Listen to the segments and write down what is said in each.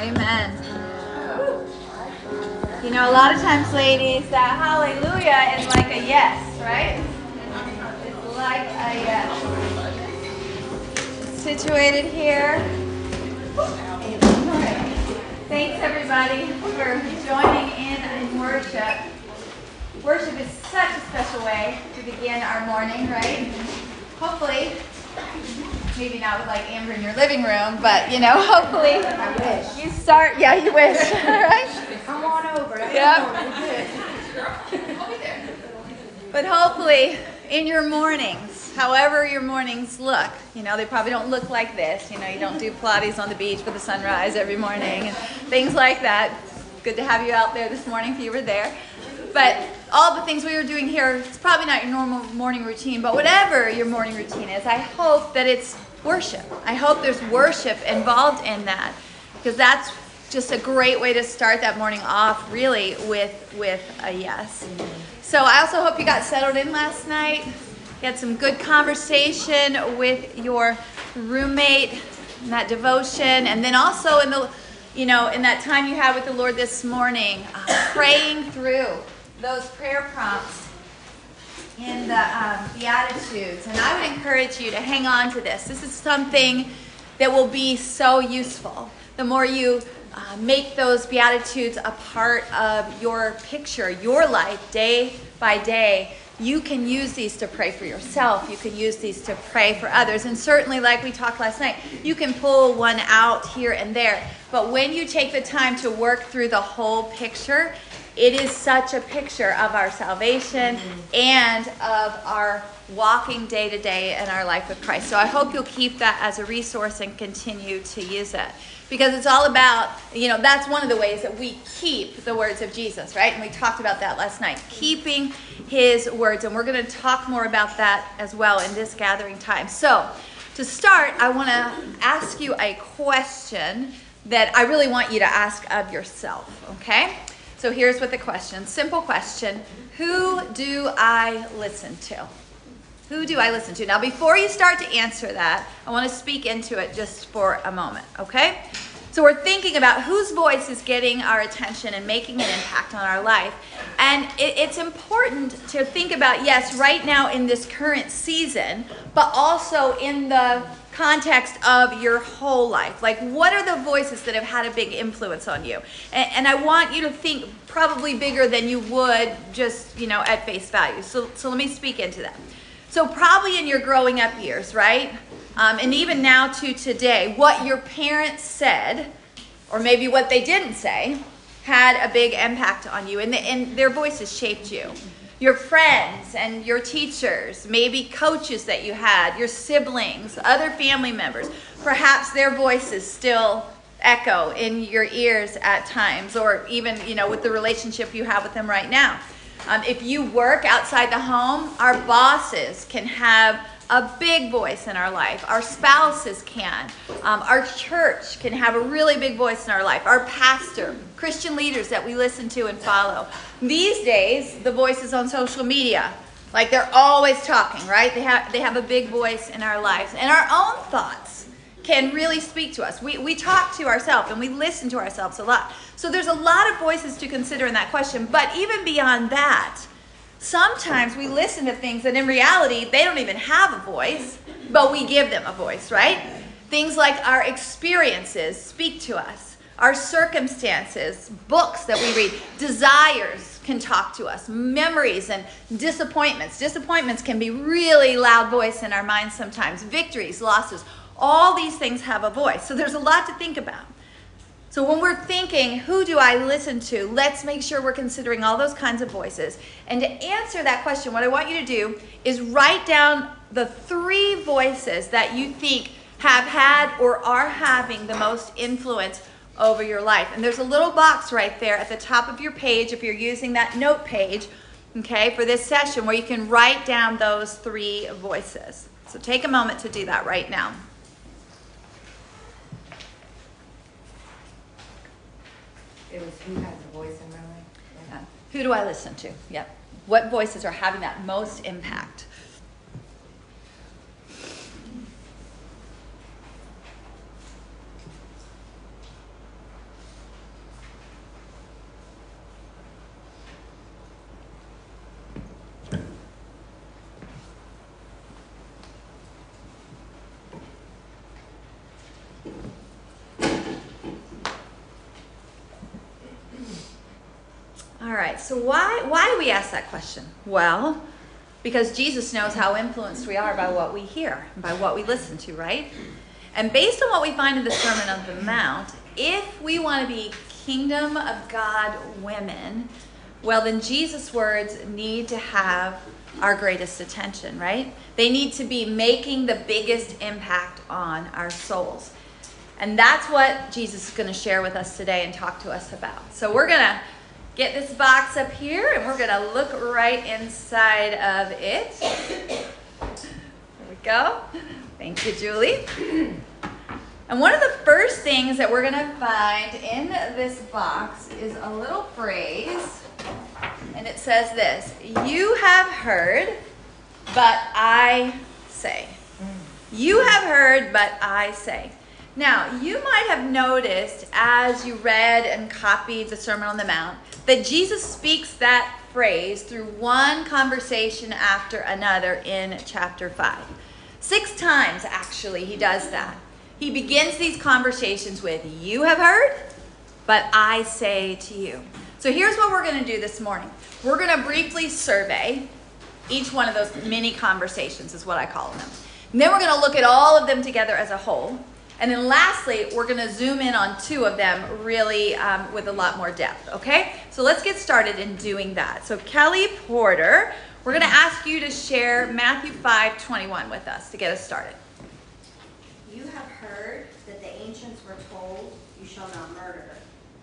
Amen. You know, a lot of times, ladies, that hallelujah is like a yes, right? It's like a yes. Situated here. Thanks, everybody, for joining in in worship. Worship is such a special way to begin our morning, right? Hopefully, maybe not with like Amber in your living room, but you know, hopefully you start. Yeah, you wish, right? Come on over. Yep. But hopefully, in your mornings, however your mornings look, you know, they probably don't look like this. You know, you don't do Pilates on the beach for the sunrise every morning and things like that. Good to have you out there this morning if you were there. But all the things we were doing here, it's probably not your normal morning routine, but whatever your morning routine is, I hope that it's worship. I hope there's worship involved in that because that's just a great way to start that morning off really with with a yes. So I also hope you got settled in last night. You had some good conversation with your roommate that devotion and then also in the you know in that time you had with the Lord this morning uh, praying through those prayer prompts in the um, Beatitudes. And I would encourage you to hang on to this. This is something that will be so useful. The more you uh, make those Beatitudes a part of your picture, your life, day by day, you can use these to pray for yourself. You can use these to pray for others. And certainly, like we talked last night, you can pull one out here and there. But when you take the time to work through the whole picture, it is such a picture of our salvation mm-hmm. and of our walking day to day in our life with Christ. So I hope you'll keep that as a resource and continue to use it. Because it's all about, you know, that's one of the ways that we keep the words of Jesus, right? And we talked about that last night. Keeping his words. And we're going to talk more about that as well in this gathering time. So to start, I want to ask you a question that I really want you to ask of yourself, okay? So here's what the question simple question Who do I listen to? Who do I listen to? Now, before you start to answer that, I want to speak into it just for a moment, okay? So, we're thinking about whose voice is getting our attention and making an impact on our life. And it, it's important to think about, yes, right now in this current season, but also in the context of your whole life. Like, what are the voices that have had a big influence on you? And, and, I want you to think probably bigger than you would just, you know, at face value. So, so let me speak into that. So, probably in your growing up years, right? Um, and even now to today, what your parents said, or maybe what they didn't say, had a big impact on you, and, the, and their voices shaped you your friends and your teachers, maybe coaches that you had, your siblings, other family members. Perhaps their voices still echo in your ears at times, or even, you know, with the relationship you have with them right now. Um, if you work outside the home, our bosses can have a big voice in our life. Our spouses can. Um, our church can have a really big voice in our life. Our pastor, Christian leaders that we listen to and follow. These days, the voices on social media, like they're always talking, right? They have they have a big voice in our lives, and our own thoughts can really speak to us. We we talk to ourselves and we listen to ourselves a lot. So there's a lot of voices to consider in that question. But even beyond that, sometimes we listen to things that in reality they don't even have a voice, but we give them a voice, right? Things like our experiences speak to us, our circumstances, books that we read, desires can talk to us, memories and disappointments. Disappointments can be really loud voice in our minds sometimes, victories, losses. All these things have a voice. So there's a lot to think about. So when we're thinking, who do I listen to? Let's make sure we're considering all those kinds of voices. And to answer that question, what I want you to do is write down the three voices that you think have had or are having the most influence over your life. And there's a little box right there at the top of your page if you're using that note page, okay, for this session where you can write down those three voices. So take a moment to do that right now. It was who has a voice in life. Yeah. Who do I listen to? Yep. What voices are having that most impact? right. So why why do we ask that question? Well, because Jesus knows how influenced we are by what we hear, by what we listen to, right? And based on what we find in the Sermon on the Mount, if we want to be kingdom of God women, well, then Jesus' words need to have our greatest attention, right? They need to be making the biggest impact on our souls. And that's what Jesus is going to share with us today and talk to us about. So we're going to get this box up here and we're to look right inside of it. There we go. Thank you, Julie. And one of the first things that we're to find in this box is a little phrase. And it says this You have heard, but I say. You have heard, but I say. Now, you might have noticed as you read and copied the Sermon on the Mount that Jesus speaks that phrase through one conversation after another in chapter 5. Six times, actually, he does that. He begins these conversations with, You have heard, but I say to you. So here's what we're going to do this morning we're going to briefly survey each one of those mini conversations, is what I call them. And then we're going to look at all of them together as a whole. And then lastly, we're going to zoom in on two of them really um, with a lot more depth, okay? So let's get started in doing that. So Kelly Porter, we're going to ask you to share Matthew 5 21 with us to get us started. You have heard that the ancients were told, You shall not murder,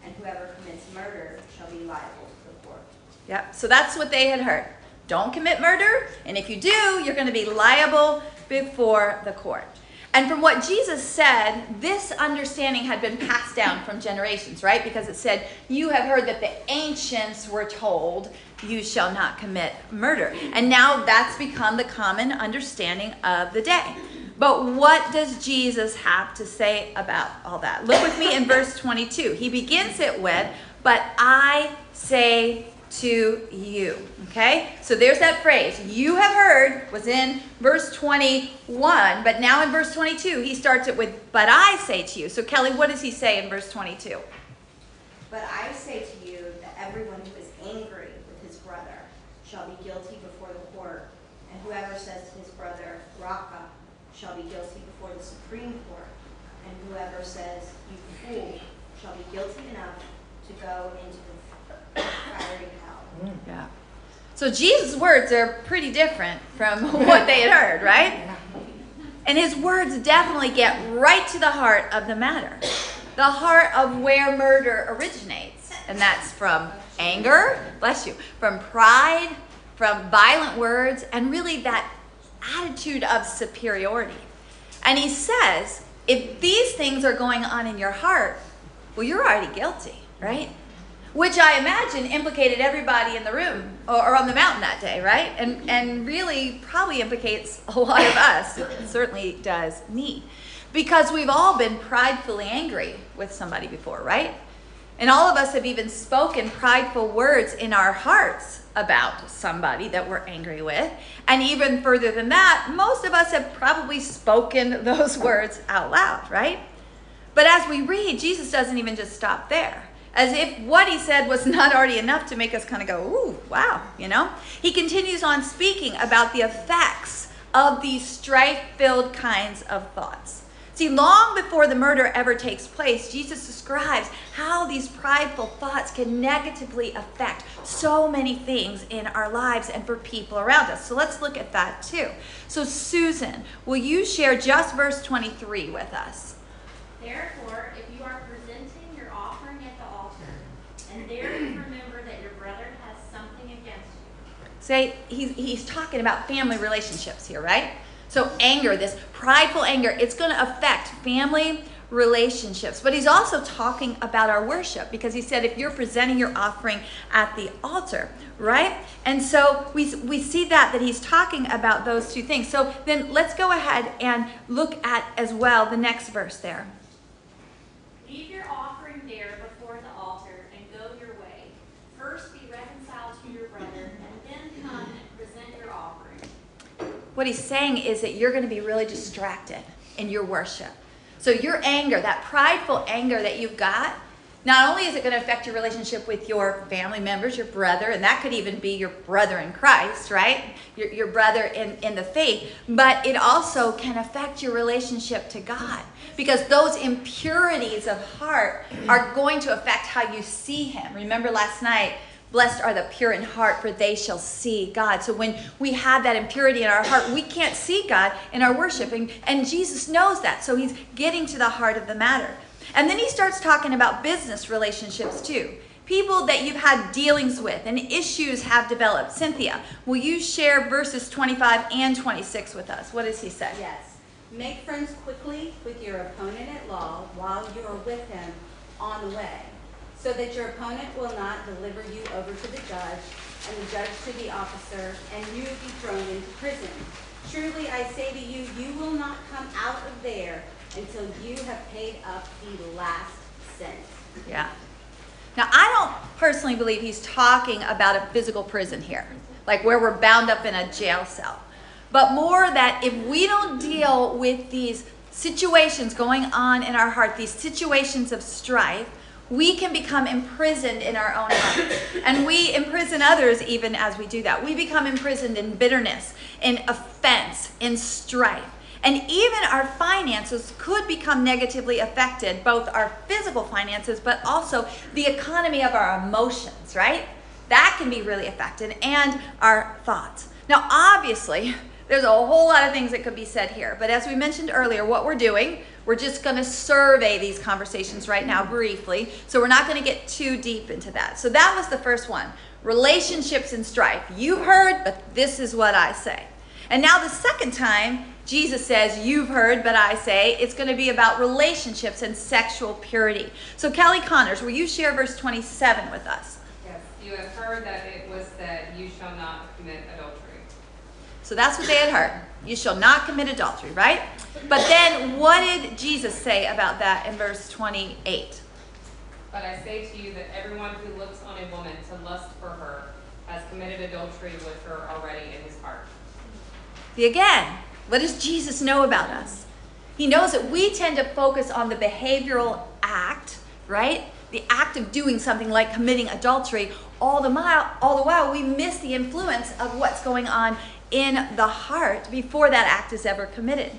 and whoever commits murder shall be liable to the court. Yep, so that's what they had heard. Don't commit murder, and if you do, you're going to be liable before the court. And from what Jesus said, this understanding had been passed down from generations, right? Because it said, You have heard that the ancients were told, You shall not commit murder. And now that's become the common understanding of the day. But what does Jesus have to say about all that? Look with me in verse 22. He begins it with, But I say to you. Okay? So there's that phrase. You have heard was in verse 21, but now in verse 22, he starts it with, But I say to you. So, Kelly, what does he say in verse 22? But I say to you that everyone who is angry with his brother shall be guilty before the court, and whoever says to his brother, Raca, shall be guilty before the Supreme Court, and whoever says, You fool, shall be guilty enough to go into the fiery hell. Yeah. So Jesus' words are pretty different from what they had heard, right? And his words definitely get right to the heart of the matter. The heart of where murder originates. And that's from anger, bless you, from pride, from violent words, and really that attitude of superiority. And he says, if these things are going on in your heart, well, you're already guilty, right? Which I imagine implicated everybody in the room or, on the mountain that day, right? And, and really probably implicates a lot of us. It certainly does me. Because we've all been pridefully angry with somebody before, right? And all of us have even spoken prideful words in our hearts about somebody that we're angry with. And even further than that, most of us have probably spoken those words out loud, right? But as we read, Jesus doesn't even just stop there. As if what he said was not already enough to make us kind of go, ooh, wow, you know? He continues on speaking about the effects of these strife filled kinds of thoughts. See, long before the murder ever takes place, Jesus describes how these prideful thoughts can negatively affect so many things in our lives and for people around us. So let's look at that too. So, Susan, will you share just verse 23 with us? Therefore, if you are presenting your offering at the altar, and there you remember that your brother has something against you. Say, he's, he's talking about family relationships here, right? So, anger, this prideful anger, it's going to affect family relationships. But he's also talking about our worship because he said if you're presenting your offering at the altar, right? And so we, we see that that he's talking about those two things. So then let's go ahead and look at as well the next verse there. Leave your offering there before the altar and go your way. First be reconciled to your brother, and then come and present your offering. What he's saying is that you're going to be really distracted in your worship. So your anger, that prideful anger that you've got, Not only is it going to affect your relationship with your family members, your brother, and that could even be your brother in Christ, right? Your, your brother in, in the faith, but it also can affect your relationship to God because those impurities of heart are going to affect how you see Him. Remember last night, Blessed are the pure in heart, for they shall see God. So when we have that impurity in our heart, we can't see God in our worshiping, and Jesus knows that. So he's getting to the heart of the matter. And then he starts talking about business relationships too. People that you've had dealings with and issues have developed. Cynthia, will you share verses 25 and 26 with us? What does he say? Yes. Make friends quickly with your opponent at law while you are with him on the way, so that your opponent will not deliver you over to the judge, and the judge to the officer, and you be thrown into prison. Truly I say to you, you will not come out of there until you have paid up the last cent. Yeah. Now, I don't personally believe he's talking about a physical prison here, like where we're bound up in a jail cell, but more that if we don't deal with these situations going on in our heart, these situations of strife, we can become imprisoned in our own hearts. And we imprison others even as we do that. We become imprisoned in bitterness, in offense, in strife. And even our finances could become negatively affected, both our physical finances, but also the economy of our emotions, right? That can be really affected, and our thoughts. Now, obviously, there's a whole lot of things that could be said here, but as we mentioned earlier, what we're doing, we're just going to survey these conversations right now briefly. So we're not going to get too deep into that. So that was the first one relationships and strife. You've heard, but this is what I say. And now the second time, Jesus says, You've heard, but I say, it's going to be about relationships and sexual purity. So, Kelly Connors, will you share verse 27 with us? Yes, you have heard that it was said, You shall not commit adultery. So that's what they had heard. You shall not commit adultery, right? But then what did Jesus say about that in verse 28? But I say to you that everyone who looks on a woman to lust for her has committed adultery with her already in his heart. See, again, what does Jesus know about us? He knows that we tend to focus on the behavioral act, right? The act of doing something like committing adultery. All the while, all the while, we miss the influence of what's going on in the heart before that act is ever committed.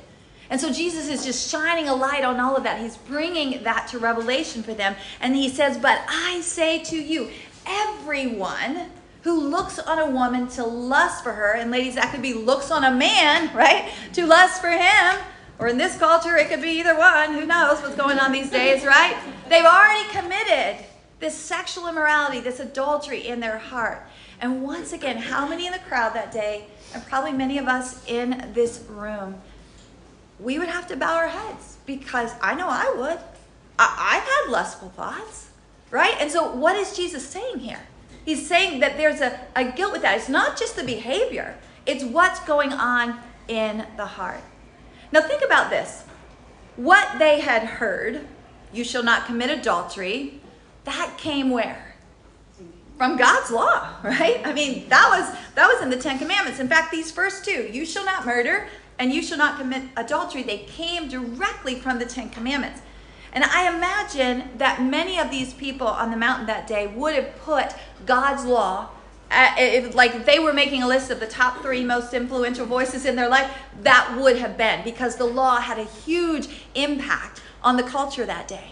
And so Jesus is just shining a light on all of that. He's bringing that to revelation for them. And he says, But I say to you, everyone who looks on a woman to lust for her, and ladies, that could be looks on a man, right? To lust for him. Or in this culture, it could be either one. Who knows what's going on these days, right? They've already committed this sexual immorality, this adultery in their heart. And once again, how many in the crowd that day, and probably many of us in this room, we would have to bow our heads because I know I would. I, have had lustful thoughts, right? And so, what is Jesus saying here? He's saying that there's a, a guilt with that. It's not just the behavior, it's what's going on in the heart. Now, think about this. What they had heard, you shall not commit adultery, that came where? From God's law, right? I mean, that was that was in the 10 commandments. In fact, these first two, you shall not murder and you shall not commit adultery, they came directly from the 10 commandments. And I imagine that many of these people on the mountain that day would have put God's law, uh, like they were making a list of the top three most influential voices in their life, that would have been because the law had a huge impact on the culture that day.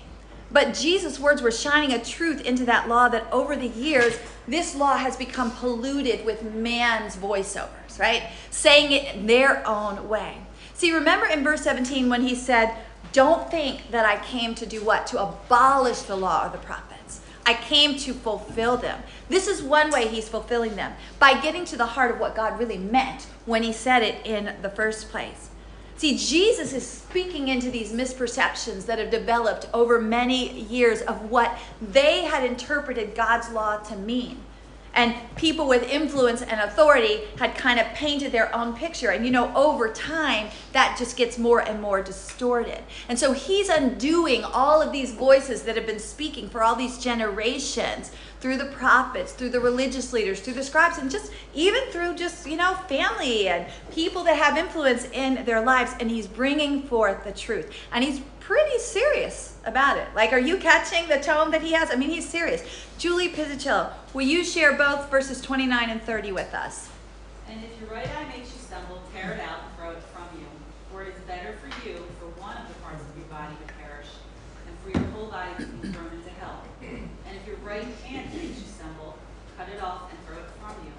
But Jesus' words were shining a truth into that law that over the years, this law has become polluted with man's voiceovers, right? Saying it their own way. See, remember in verse 17 when he said, don't think that I came to do what? To abolish the law or the prophets. I came to fulfill them. This is one way he's fulfilling them by getting to the heart of what God really meant when he said it in the first place. See, Jesus is speaking into these misperceptions that have developed over many years of what they had interpreted God's law to mean. And people with influence and authority had kind of painted their own picture. And you know, over time, that just gets more and more distorted. And so he's undoing all of these voices that have been speaking for all these generations through the prophets, through the religious leaders, through the scribes, and just even through just, you know, family and people that have influence in their lives. And he's bringing forth the truth. And he's pretty serious about it. Like, are you catching the tone that he has? I mean, he's serious. Julie Pizzicello, will you share both verses 29 and 30 with us? And if your right eye makes you stumble, tear it out and throw it from you. For it is better for you for one of the parts of your body to perish, and for your whole body to be thrown into hell. And if your right hand makes you stumble, cut it off and throw it from you.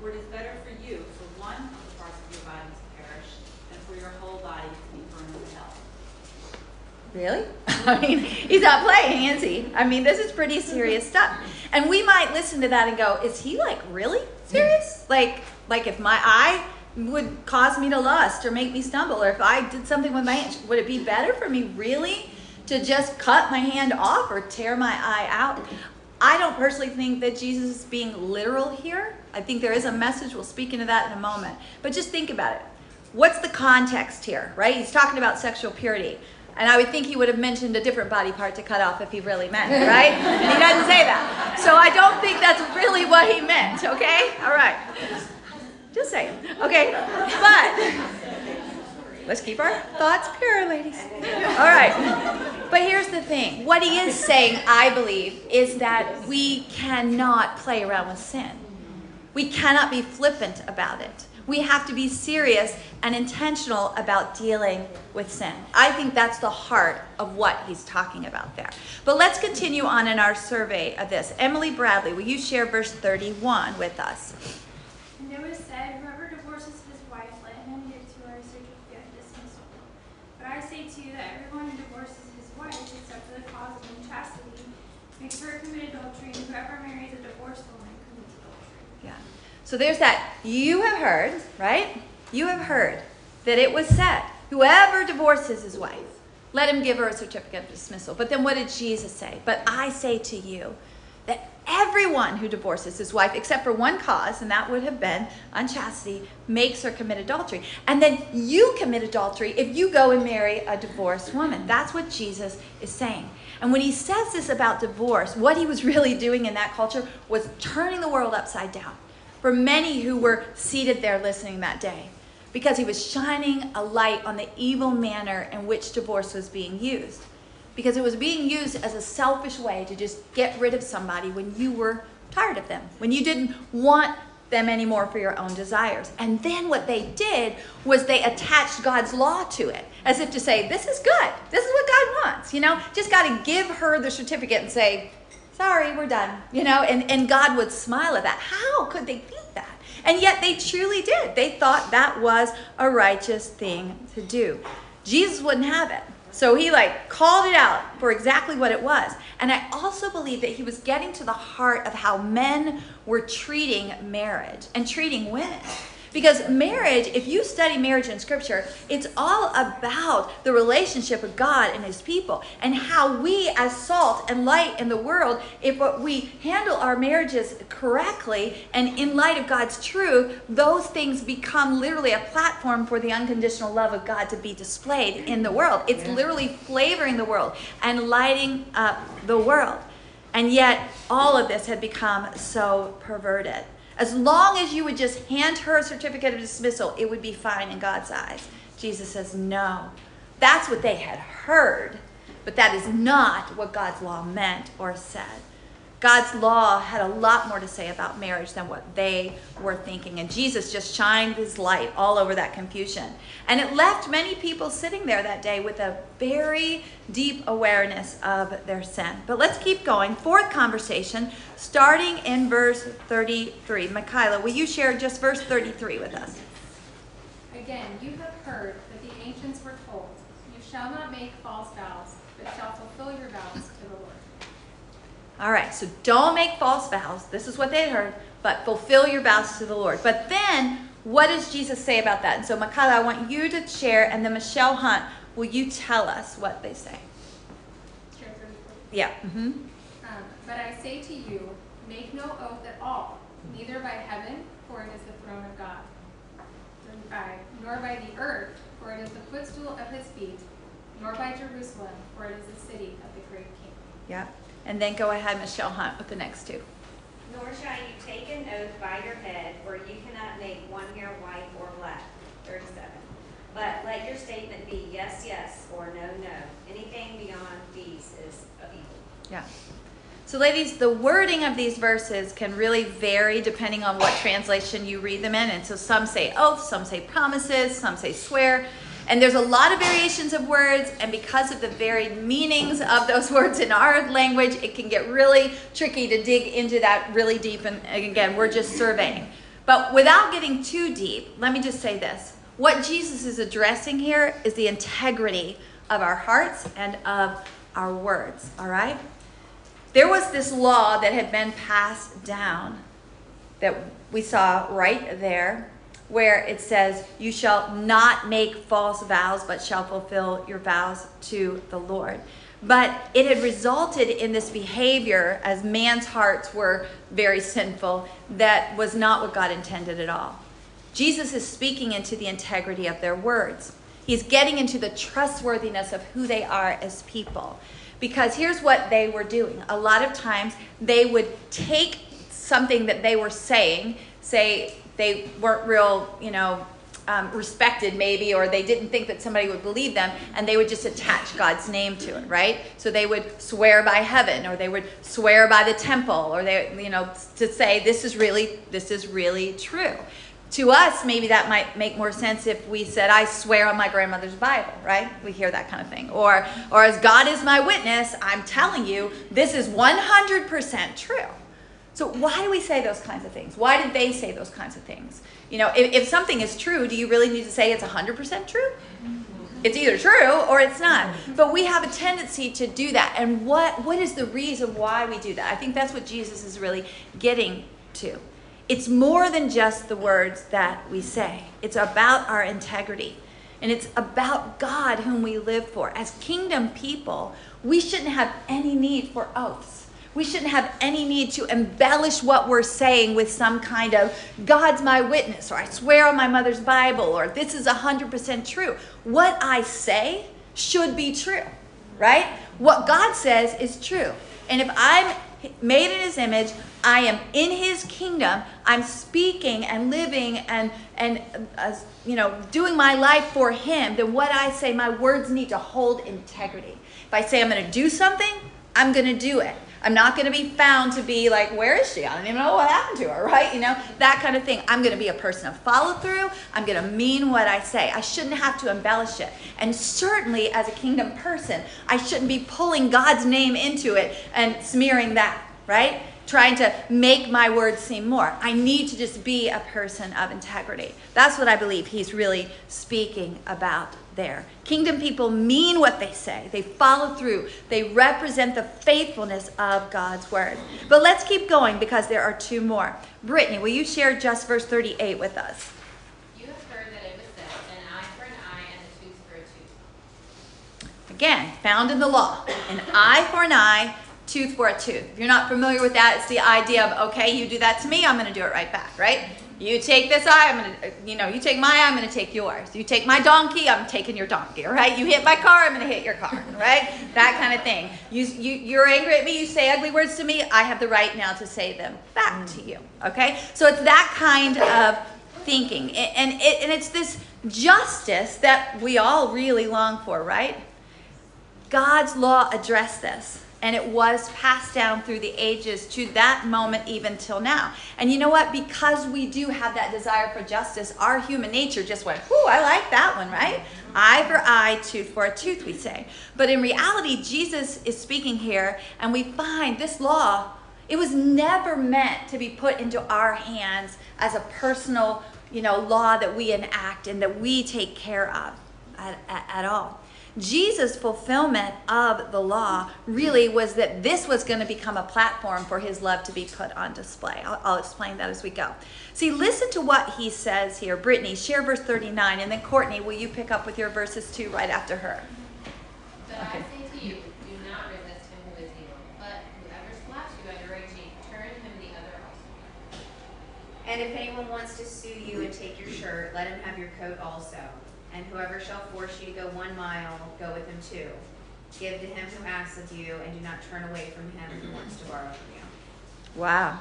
For it is better for you for one of the parts of your body to perish, than for your whole body to be thrown into hell. Really? I mean, he's not playing, is he? I mean, this is pretty serious stuff. And we might listen to that and go, is he like really serious? Like, like if my eye would cause me to lust or make me stumble, or if I did something with my hand, would it be better for me really to just cut my hand off or tear my eye out? I don't personally think that Jesus is being literal here. I think there is a message. We'll speak into that in a moment. But just think about it. What's the context here, right? He's talking about sexual purity. And I would think he would have mentioned a different body part to cut off if he really meant it, right? And he doesn't say that. So I don't think that's really what he meant, okay? All right. Just saying. Okay. But let's keep our thoughts pure, ladies. All right. But here's the thing what he is saying, I believe, is that we cannot play around with sin. We cannot be flippant about it. We have to be serious and intentional about dealing with sin. I think that's the heart of what he's talking about there. But let's continue on in our survey of this. Emily Bradley, will you share verse 31 with us? And it was said, Whoever divorces his wife, let him give to her a certificate of dismissal. But I say to you that everyone who divorces his wife, except for the cause of unchastity, makes her commit adultery, and whoever marries a divorced woman commits adultery. Yeah. So there's that. You have heard, right? You have heard that it was said, whoever divorces his wife, let him give her a certificate of dismissal. But then what did Jesus say? But I say to you that everyone who divorces his wife, except for one cause, and that would have been unchastity, makes her commit adultery. And then you commit adultery if you go and marry a divorced woman. That's what Jesus is saying. And when he says this about divorce, what he was really doing in that culture was turning the world upside down for many who were seated there listening that day because he was shining a light on the evil manner in which divorce was being used. Because it was being used as a selfish way to just get rid of somebody when you were tired of them, when you didn't want them anymore for your own desires. And then what they did was they attached God's law to it, as if to say, This is good. This is what God wants. You know, just got to give her the certificate and say, sorry, we're done. You know, and, and God would smile at that. How could they? And yet they truly did. They thought that was a righteous thing to do. Jesus wouldn't have it. So he like called it out for exactly what it was. And I also believe that he was getting to the heart of how men were treating marriage and treating women. Because marriage, if you study marriage in scripture, it's all about the relationship of God and his people and how we, as salt and light in the world, if we handle our marriages correctly and in light of God's truth, those things become literally a platform for the unconditional love of God to be displayed in the world. It's literally flavoring the world and lighting up the world. And yet, all of this had become so perverted. As long as you would just hand her a certificate of dismissal, it would be fine in God's eyes. Jesus says, no. That's what they had heard, but that is not what God's law meant or said. God's law had a lot more to say about marriage than what they were thinking. And Jesus just shined his light all over that confusion. And it left many people sitting there that day with a very deep awareness of their sin. But let's keep going. Fourth conversation, starting in verse 33. Michaela, will you share just verse 33 with us? Again, you have heard that the ancients were told, You shall not make false vows, but shall fulfill your vows. All right, so don't make false vows. This is what they heard, but fulfill your vows to the Lord. But then, what does Jesus say about that? And so, Michaela, I want you to share, and then Michelle Hunt, will you tell us what they say? Share 34. Yeah. Mm-hmm. Um, but I say to you, make no oath at all, neither by heaven, for it is the throne of God, 35, nor by the earth, for it is the footstool of his feet, nor by Jerusalem, for it is the city of the great king. Yeah. And then go ahead, Michelle Hunt, with the next two. Nor shall you take an oath by your head, for you cannot make one hair white or black. Thirty-seven. But let your statement be yes, yes, or no, no. Anything beyond these is of evil. Yeah. So, ladies, the wording of these verses can really vary depending on what translation you read them in. And so, some say oath, some say promises, some say swear. And there's a lot of variations of words, and because of the varied meanings of those words in our language, it can get really tricky to dig into that really deep. And again, we're just surveying. But without getting too deep, let me just say this. What Jesus is addressing here is the integrity of our hearts and of our words, all right? There was this law that had been passed down that we saw right there where it says, You shall not make false vows, but shall fulfill your vows to the Lord. But it had resulted in this behavior, as man's hearts were very sinful, that was not what God intended at all. Jesus is speaking into the integrity of their words. He's getting into the trustworthiness of who they are as people. Because here's what they were doing a lot of times they would take something that they were saying, say they weren't real, you know, um, respected maybe, or they didn't think that somebody would believe them, and they would just attach God's name to it, right? So they would swear by heaven, or they would swear by the temple, or they, you know, to say this is really, this is really true. To us, maybe that might make more sense if we said, "I swear on my grandmother's Bible," right? We hear that kind of thing, or, or as God is my witness, I'm telling you this is 100% true. So why do we say those kinds of things? Why did they say those kinds of things? You know, if, if something is true, do you really need to say it's 100% true? It's either true or it's not. But we have a tendency to do that. And what, what is the reason why we do that? I think that's what Jesus is really getting to. It's more than just the words that we say, it's about our integrity. And it's about God whom we live for. As kingdom people, we shouldn't have any need for oaths. We shouldn't have any need to embellish what we're saying with some kind of God's my witness, or I swear on my mother's Bible, or this is 100% true. What I say should be true, right? What God says is true. And if I'm made in his image, I am in his kingdom, I'm speaking and living and, and uh, you know, doing my life for him, then what I say, my words need to hold integrity. If I say I'm going to do something, I'm going to do it. I'm not going to be found to be like, where is she? I don't even know what happened to her, right? You know, that kind of thing. I'm going to be a person of follow through. I'm going to mean what I say. I shouldn't have to embellish it. And certainly, as a kingdom person, I shouldn't be pulling God's name into it and smearing that, right? Trying to make my words seem more. I need to just be a person of integrity. That's what I believe he's really speaking about there. Kingdom people mean what they say, they follow through, they represent the faithfulness of God's word. But let's keep going because there are two more. Brittany, will you share just verse 38 with us? You have heard that it was said, an eye for an eye and a tooth for a tooth. Again, found in the law an eye for an eye, tooth for a tooth. If you're not familiar with that, it's the idea of, okay, you do that to me, I'm going to do it right back, right? You take this eye, I'm gonna, uh, you know, you take my eye, I'm gonna take yours. You take my donkey, I'm taking your donkey, right? You hit my car, I'm gonna hit your car, right? That kind of thing. You, you, you're angry at me, you say ugly words to me, I have the right now to say them back to you, okay? So it's that kind of thinking. And, and, it, and it's this justice that we all really long for, right? God's law addressed this and it was passed down through the ages to that moment even till now. And you know what? Because we do have that desire for justice our human nature just went whoo i like that one right? Eye for eye tooth for a tooth we say. But in reality jesus is speaking here and we find this law it was never meant to be put into our hands as a personal you know law that we enact and that we take care of at, at, at all Jesus' fulfillment of the law really was that this was going to become a platform for his love to be put on display. I'll, I'll, explain that as we go. See, listen to what he says here. Brittany, share verse 39, and then Courtney, will you pick up with your verses too right after her? But okay. I say to you, do not resist him who is evil, but whoever slaps you on your right cheek, turn him the other also. And if anyone wants to sue you and take your shirt, let him have your coat also. And whoever shall force you to go one mile, go with him two. Give to him who asks of you, and do not turn away from him who wants to borrow from you. Wow.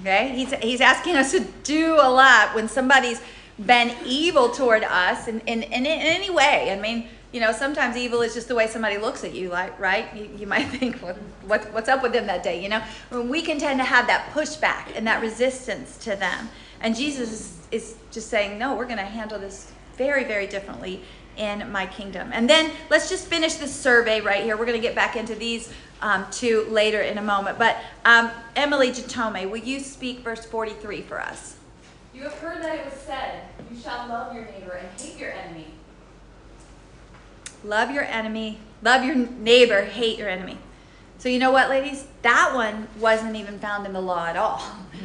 Okay? He's, he's asking us to do a lot when somebody's been evil toward us in, in, in, in any way. I mean, you know, sometimes evil is just the way somebody looks at you, like, right? You, you might think, what, what, what's up with them that day, you know? When we can tend to have that pushback and that resistance to them. And Jesus is, is just saying, no, we're going to handle this very, very differently in my kingdom. And then let's just finish this survey right here. We're going to get back into these um, two later in a moment. But um, Emily Jatome, will you speak verse 43 for us? You have heard that it was said, You shall love your neighbor and hate your enemy. Love your enemy, love your neighbor, hate your enemy. So, you know what, ladies? That one wasn't even found in the law at all.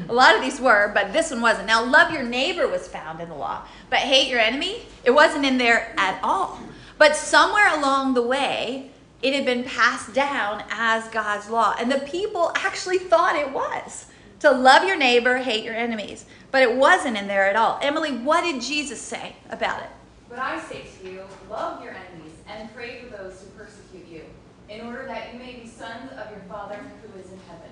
A lot of these were, but this one wasn't. Now, love your neighbor was found in the law, but hate your enemy, it wasn't in there at all. But somewhere along the way, it had been passed down as God's law. And the people actually thought it was to love your neighbor, hate your enemies. But it wasn't in there at all. Emily, what did Jesus say about it? But I say to you, love your enemies and pray for those who persecute you, in order that you may be sons of your Father who is in heaven.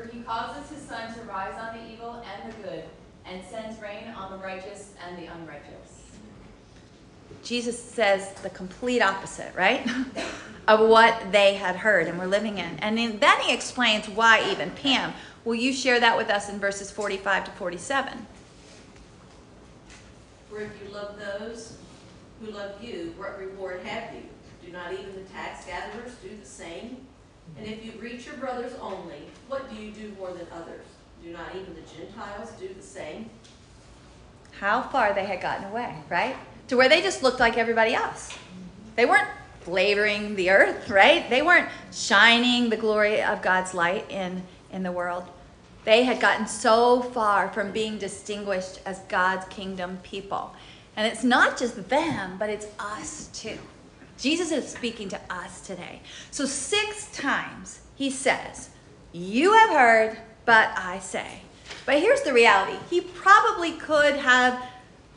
For he causes his sun to rise on the evil and the good, and sends rain on the righteous and the unrighteous. Jesus says the complete opposite, right? of what they had heard and were living in. And then he explains why even. Pam, will you share that with us in verses 45 to 47? For if you love those who love you, what reward have you? Do not even the tax gatherers do the same? And if you greet your brothers only, what do you do more than others? Do not even the Gentiles do the same? How far they had gotten away, right? To where they just looked like everybody else. They weren't flavoring the earth, right? They weren't shining the glory of God's light in, in the world. They had gotten so far from being distinguished as God's kingdom people. And it's not just them, but it's us too. Jesus is speaking to us today. So, six times he says, You have heard, but I say. But here's the reality he probably could have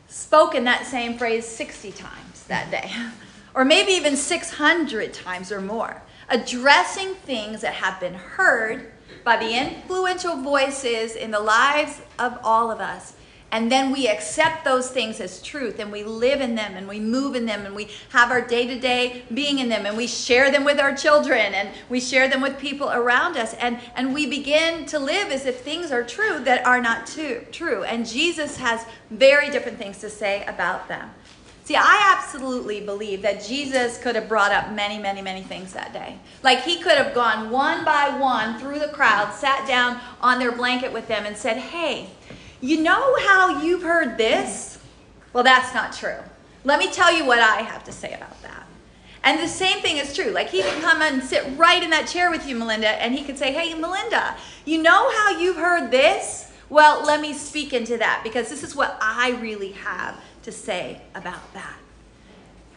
spoken that same phrase 60 times that day, or maybe even 600 times or more, addressing things that have been heard by the influential voices in the lives of all of us. And then we accept those things as truth and we live in them and we move in them and we have our day to day being in them and we share them with our children and we share them with people around us. And, and we begin to live as if things are true that are not too, true. And Jesus has very different things to say about them. See, I absolutely believe that Jesus could have brought up many, many, many things that day. Like he could have gone one by one through the crowd, sat down on their blanket with them, and said, Hey, you know how you've heard this? Well, that's not true. Let me tell you what I have to say about that. And the same thing is true. Like he could come and sit right in that chair with you, Melinda, and he could say, Hey, Melinda, you know how you've heard this? Well, let me speak into that because this is what I really have to say about that.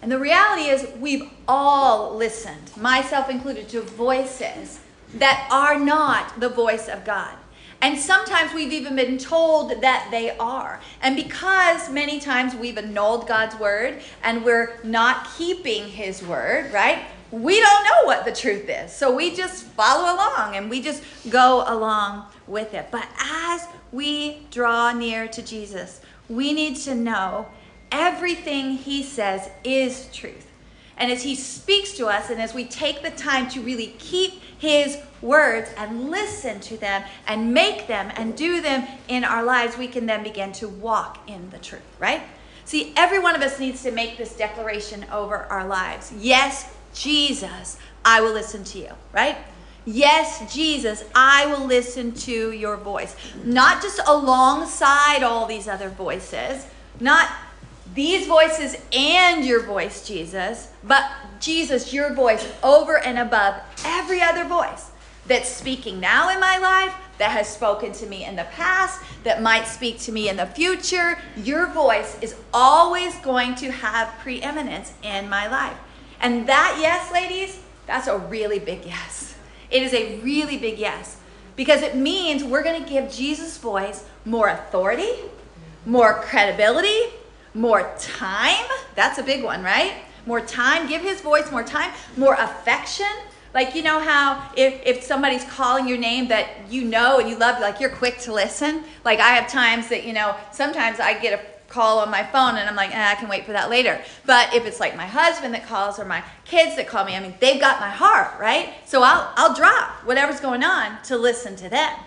And the reality is, we've all listened, myself included, to voices that are not the voice of God. And sometimes we've even been told that they are. And because many times we've annulled God's word and we're not keeping his word, right? We don't know what the truth is. So we just follow along and we just go along with it. But as we draw near to Jesus, we need to know everything he says is truth. And as he speaks to us, and as we take the time to really keep his words and listen to them and make them and do them in our lives, we can then begin to walk in the truth, right? See, every one of us needs to make this declaration over our lives. Yes, Jesus, I will listen to you, right? Yes, Jesus, I will listen to your voice. Not just alongside all these other voices, not these voices and your voice, Jesus, but Jesus, your voice over and above every other voice that's speaking now in my life, that has spoken to me in the past, that might speak to me in the future. Your voice is always going to have preeminence in my life. And that yes, ladies, that's a really big yes. It is a really big yes because it means we're going to give Jesus' voice more authority, more credibility, more time. That's a big one, right? More time. Give his voice more time, more affection, Like, you know how if, if somebody's calling your name that you know and you love, like you're quick to listen? Like, I have times that, you know, sometimes I get a call on my phone and I'm like, eh, I can wait for that later. But if it's like my husband that calls or my kids that call me, I mean, they've got my heart, right? So I'll, I'll drop whatever's going on to listen to them.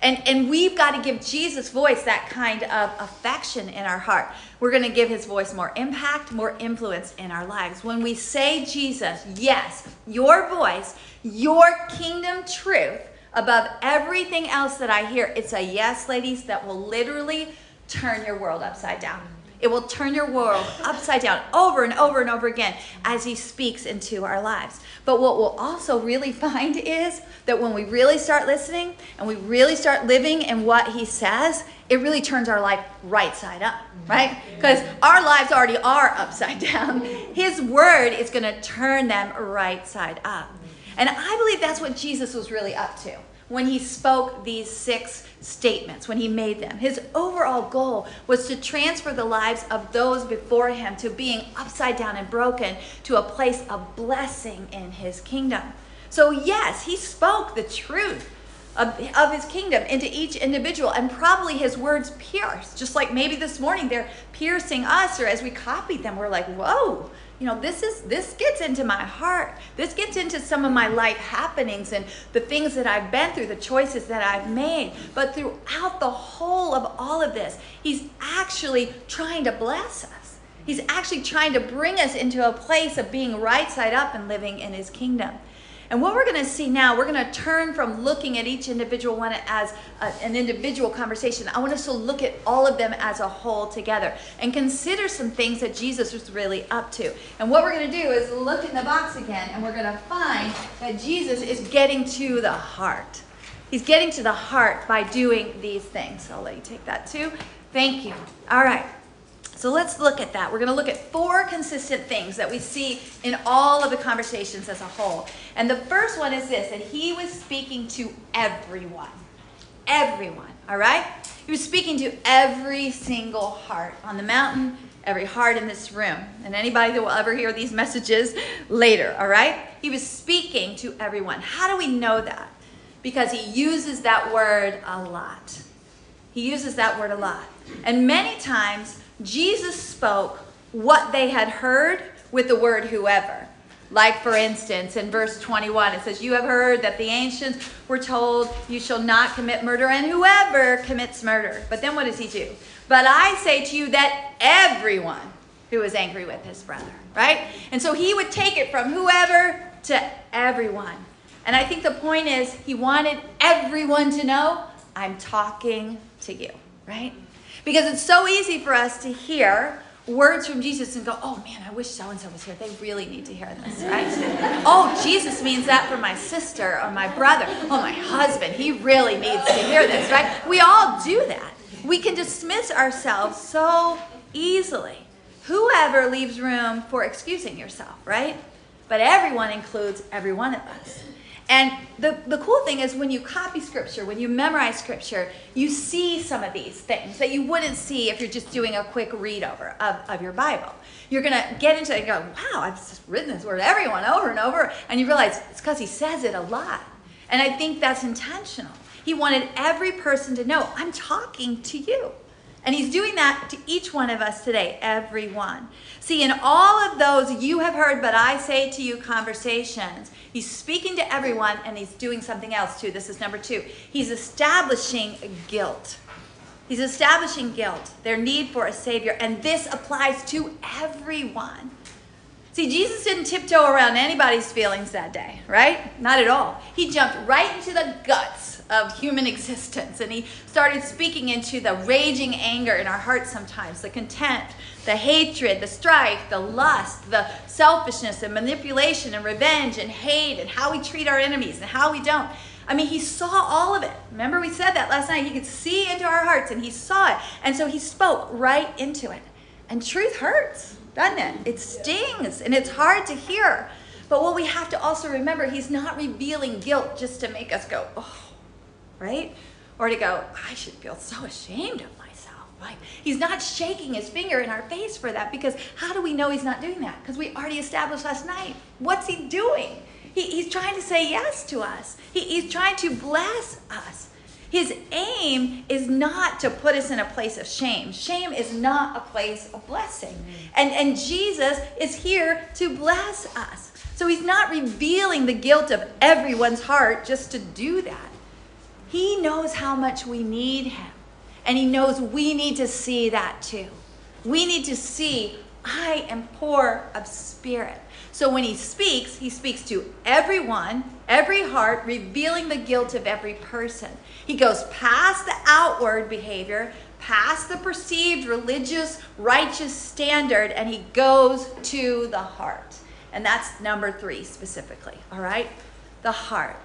And, and we've got to give Jesus' voice that kind of affection in our heart. We're going to give his voice more impact, more influence in our lives. When we say, Jesus, yes, your voice, your kingdom truth above everything else that I hear, it's a yes, ladies, that will literally turn your world upside down. It will turn your world upside down over and over and over again as He speaks into our lives. But what we'll also really find is that when we really start listening and we really start living in what He says, it really turns our life right side up, right? Because our lives already are upside down. His word is going to turn them right side up. And I believe that's what Jesus was really up to when he spoke these six statements, when he made them. His overall goal was to transfer the lives of those before him to being upside down and broken to a place of blessing in his kingdom. So, yes, he spoke the truth. Of, of his kingdom into each individual, and probably his words pierce, just like maybe this morning they're piercing us, or as we copied them, we're like, whoa, you know this is this gets into my heart. This gets into some of my life happenings and the things that i've been through the choices that i've made. But throughout the whole of all of this he's actually trying to bless us. He's actually trying to bring us into a place of being right side up and living in his kingdom and what we're going to see now, we're going to turn from looking at each individual one as a, an individual conversation. I want us to look at all of them as a whole together and consider some things that Jesus was really up to. And what we're going to do is look in the box again and we're going to find that Jesus is getting to the heart. He's getting to the heart by doing these things. I'll let you take that too. Thank you. All right. So let's look at that. We're going to look at four consistent things that we see in all of the conversations as a whole. And the first one is this that he was speaking to everyone. Everyone, all right? He was speaking to every single heart on the mountain, every heart in this room, and anybody that will ever hear these messages later, all right? He was speaking to everyone. How do we know that? Because he uses that word a lot. He uses that word a lot. And many times, Jesus spoke what they had heard with the word whoever. Like, for instance, in verse 21, it says, You have heard that the ancients were told, You shall not commit murder, and whoever commits murder. But then what does he do? But I say to you that everyone who is angry with his brother, right? And so he would take it from whoever to everyone. And I think the point is, he wanted everyone to know, I'm talking to you, right? Because it's so easy for us to hear words from Jesus and go, oh man, I wish so and so was here. They really need to hear this, right? oh, Jesus means that for my sister or my brother. Oh, my husband, he really needs to hear this, right? We all do that. We can dismiss ourselves so easily. Whoever leaves room for excusing yourself, right? But everyone includes every one of us. And the, the cool thing is when you copy scripture, when you memorize scripture, you see some of these things that you wouldn't see if you're just doing a quick read over of, of your Bible. You're going to get into it and go, wow, I've just written this word everyone over and over. And you realize it's because he says it a lot. And I think that's intentional. He wanted every person to know, I'm talking to you. And he's doing that to each one of us today, every one. See, in all of those you have heard, but I say to you conversations, He's speaking to everyone and he's doing something else too. This is number two. He's establishing guilt. He's establishing guilt, their need for a Savior, and this applies to everyone. See, Jesus didn't tiptoe around anybody's feelings that day, right? Not at all. He jumped right into the guts of human existence and he started speaking into the raging anger in our hearts sometimes, the contempt, the hatred, the strife, the lust, the selfishness and manipulation and revenge and hate and how we treat our enemies and how we don't. I mean, he saw all of it. Remember, we said that last night. He could see into our hearts and he saw it. And so he spoke right into it. And truth hurts, doesn't it? It stings and it's hard to hear. But what we have to also remember, he's not revealing guilt just to make us go, oh, right? Or to go, I should feel so ashamed of myself. Right? He's not shaking his finger in our face for that because how do we know he's not doing that? Because we already established last night. What's he doing? He, he's trying to say yes to us. He, he's trying to bless us. His aim is not to put us in a place of shame. Shame is not a place of blessing. Mm-hmm. And, and Jesus is here to bless us. So he's not revealing the guilt of everyone's heart just to do that. He knows how much we need him. And he knows we need to see that too. We need to see, I am poor of spirit. So when he speaks, he speaks to everyone, every heart, revealing the guilt of every person. He goes past the outward behavior, past the perceived religious, righteous standard, and he goes to the heart. And that's number three specifically, all right? The heart.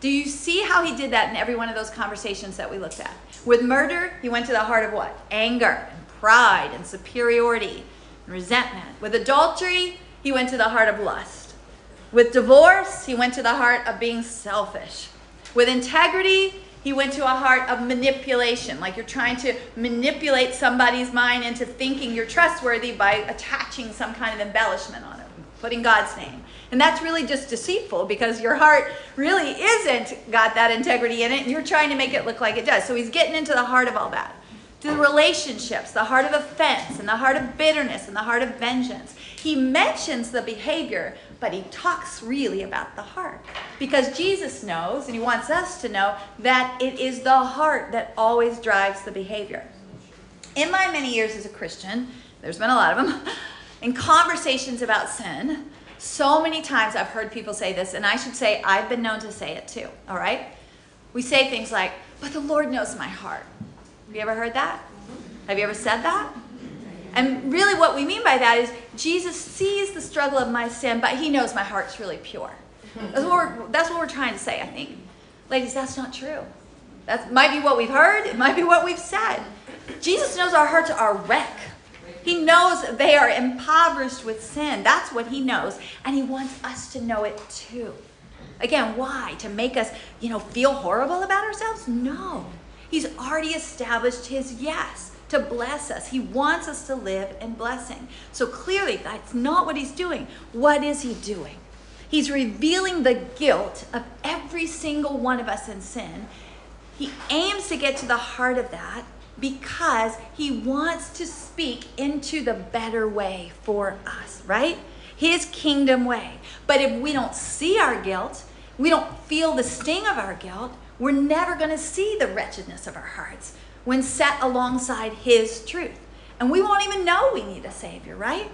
Do you see how he did that in every one of those conversations that we looked at? With murder, he went to the heart of what? Anger and pride and superiority and resentment. With adultery, he went to the heart of lust. With divorce, he went to the heart of being selfish. With integrity, he went to a heart of manipulation, like you're trying to manipulate somebody's mind into thinking you're trustworthy by attaching some kind of embellishment on it, putting God's name. And that's really just deceitful because your heart really isn't got that integrity in it, and you're trying to make it look like it does. So he's getting into the heart of all that. The relationships, the heart of offense, and the heart of bitterness, and the heart of vengeance. He mentions the behavior, but he talks really about the heart. Because Jesus knows, and he wants us to know, that it is the heart that always drives the behavior. In my many years as a Christian, there's been a lot of them, in conversations about sin, so many times I've heard people say this, and I should say I've been known to say it too, all right? We say things like, but the Lord knows my heart. Have you ever heard that? Have you ever said that? And really, what we mean by that is Jesus sees the struggle of my sin, but he knows my heart's really pure. That's what we're, that's what we're trying to say, I think. Ladies, that's not true. That might be what we've heard, it might be what we've said. Jesus knows our hearts are wreck. He knows they are impoverished with sin. That's what he knows. And he wants us to know it too. Again, why? To make us, you know, feel horrible about ourselves? No. He's already established his yes to bless us. He wants us to live in blessing. So clearly, that's not what he's doing. What is he doing? He's revealing the guilt of every single one of us in sin. He aims to get to the heart of that because he wants to speak into the better way for us, right? His kingdom way. But if we don't see our guilt, we don't feel the sting of our guilt, we're never going to see the wretchedness of our hearts when set alongside his truth. And we won't even know we need a Savior, right?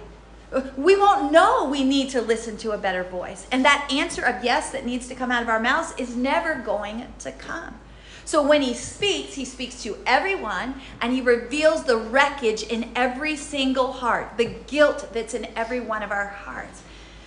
We won't know we need to listen to a better voice. And that answer of yes that needs to come out of our mouths is never going to come. So when he speaks, he speaks to everyone and he reveals the wreckage in every single heart, the guilt that's in every one of our hearts.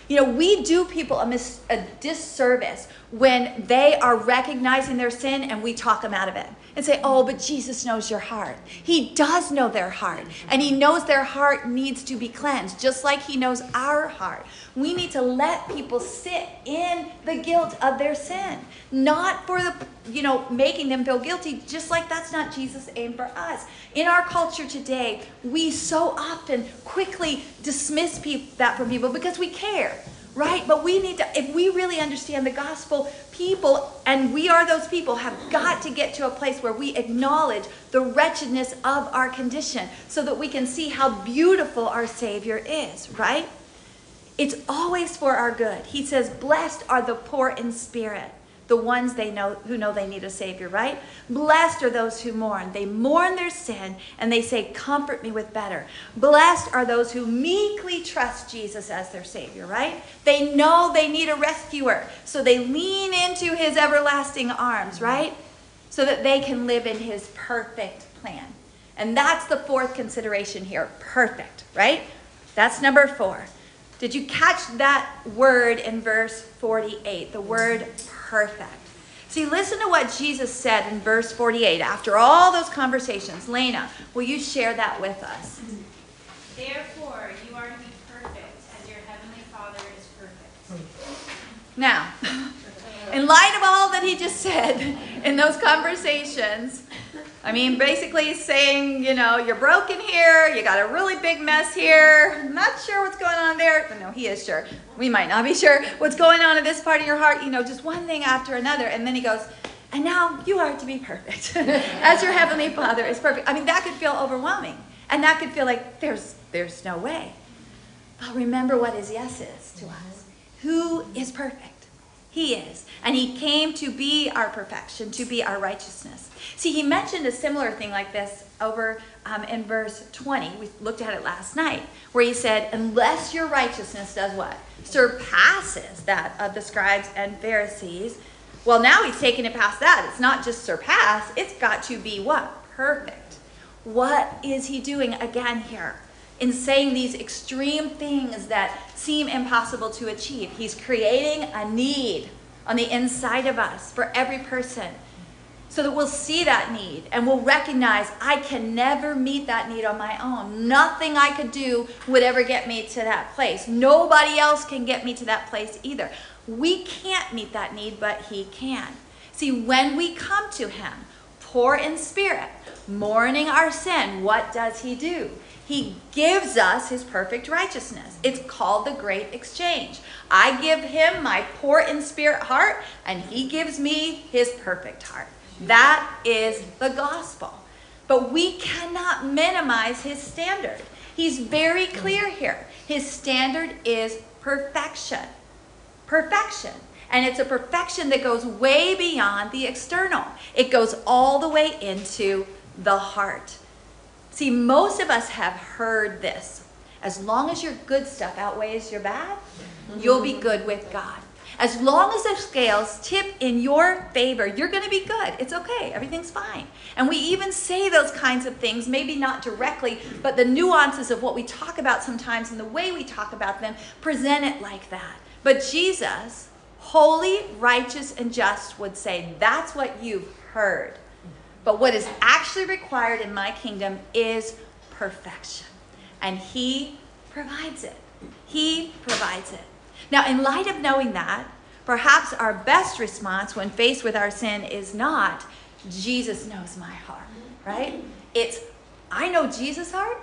You know, we do people a, mis- a disservice when they are recognizing their sin and we talk them out of it and say, Oh, but Jesus knows your heart. He does know their heart, and He knows their heart needs to be cleansed, just like He knows our heart. We need to let people sit in the guilt of their sin, not for the, you know, making them feel guilty, just like that's not Jesus' aim for us. In our culture today, we so often quickly dismiss that from people because we care right? But we need to, if we really understand the gospel, people, and we are those people, have got to get to a place where we acknowledge the wretchedness of our condition so that we can see how beautiful our Savior is, right? It's always for our good. He says, Blessed are the poor in spirit the ones they know who know they need a savior, right? Blessed are those who mourn. They mourn their sin and they say, "Comfort me with better." Blessed are those who meekly trust Jesus as their savior, right? They know they need a rescuer, so they lean into his everlasting arms, right? So that they can live in his perfect plan. And that's the fourth consideration here, perfect, right? That's number 4. Did you catch that word in verse 48? The word perfect. See, listen to what Jesus said in verse 48 after all those conversations. Lena, will you share that with us? Therefore, you are to be perfect as your heavenly Father is perfect. Now, in light of all that he just said in those conversations, I mean, basically saying, you know, you're broken here, you got a really big mess here, not sure what's going on there. But no, he is sure. We might not be sure what's going on in this part of your heart, you know, just one thing after another. And then he goes, and now you are to be perfect, as your heavenly Father is perfect. I mean, that could feel overwhelming, and that could feel like there's there's no way. But remember what his yes is to us. Who is perfect? He is. And he came to be our perfection, to be our righteousness. See, he mentioned a similar thing like this over um, in verse 20. We looked at it last night, where he said, Unless your righteousness does what? Surpasses that of the scribes and Pharisees. Well, now he's taken it past that. It's not just surpass, it's got to be what? Perfect. What is he doing again here? In saying these extreme things that seem impossible to achieve. He's creating a need on the inside of us for every person so that we'll see that need and we'll recognize I can never meet that need on my own. Nothing I could do would ever get me to that place. Nobody else can get me to that place either. We can't meet that need, but He can. See, when we come to Him, poor in spirit, mourning our sin, what does He do? He gives us his perfect righteousness. It's called the great exchange. I give him my poor in spirit heart, and he gives me his perfect heart. That is the gospel. But we cannot minimize his standard. He's very clear here. His standard is perfection. Perfection. And it's a perfection that goes way beyond the external, it goes all the way into the heart. See, most of us have heard this. As long as your good stuff outweighs your bad, you'll be good with God. As long as the scales tip in your favor, you're going to be good. It's okay. Everything's fine. And we even say those kinds of things, maybe not directly, but the nuances of what we talk about sometimes and the way we talk about them present it like that. But Jesus, holy, righteous, and just, would say, That's what you've heard. But what is actually required in my kingdom is perfection. And He provides it. He provides it. Now, in light of knowing that, perhaps our best response when faced with our sin is not, Jesus knows my heart, right? It's, I know Jesus' heart,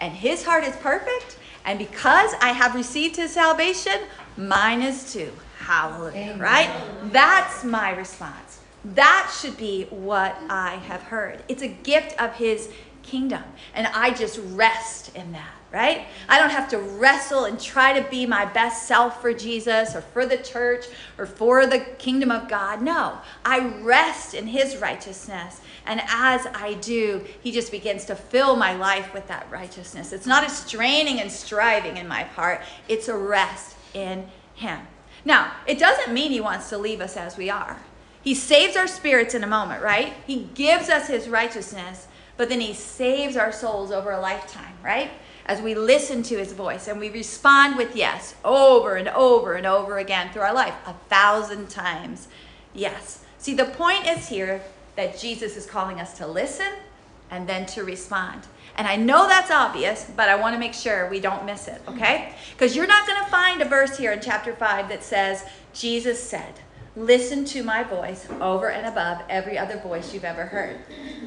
and His heart is perfect, and because I have received His salvation, mine is too. Hallelujah, right? That's my response. That should be what I have heard. It's a gift of His kingdom. And I just rest in that, right? I don't have to wrestle and try to be my best self for Jesus or for the church or for the kingdom of God. No, I rest in His righteousness. And as I do, He just begins to fill my life with that righteousness. It's not a straining and striving in my part, it's a rest in Him. Now, it doesn't mean He wants to leave us as we are. He saves our spirits in a moment, right? He gives us his righteousness, but then he saves our souls over a lifetime, right? As we listen to his voice and we respond with yes over and over and over again through our life, a thousand times. Yes. See, the point is here that Jesus is calling us to listen and then to respond. And I know that's obvious, but I want to make sure we don't miss it, okay? Because you're not going to find a verse here in chapter 5 that says, Jesus said. Listen to my voice over and above every other voice you've ever heard.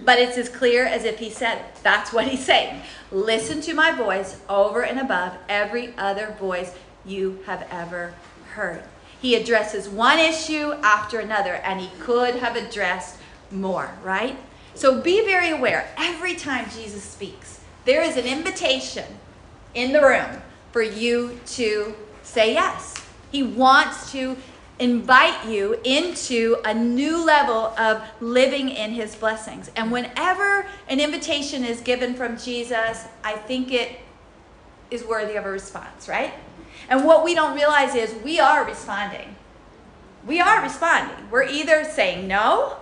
But it's as clear as if he said. That's what he's saying. Listen to my voice over and above every other voice you have ever heard. He addresses one issue after another, and he could have addressed more, right? So be very aware. Every time Jesus speaks, there is an invitation in the room for you to say yes. He wants to invite you into a new level of living in his blessings. And whenever an invitation is given from Jesus, I think it is worthy of a response, right? And what we don't realize is we are responding. We are responding. We're either saying no,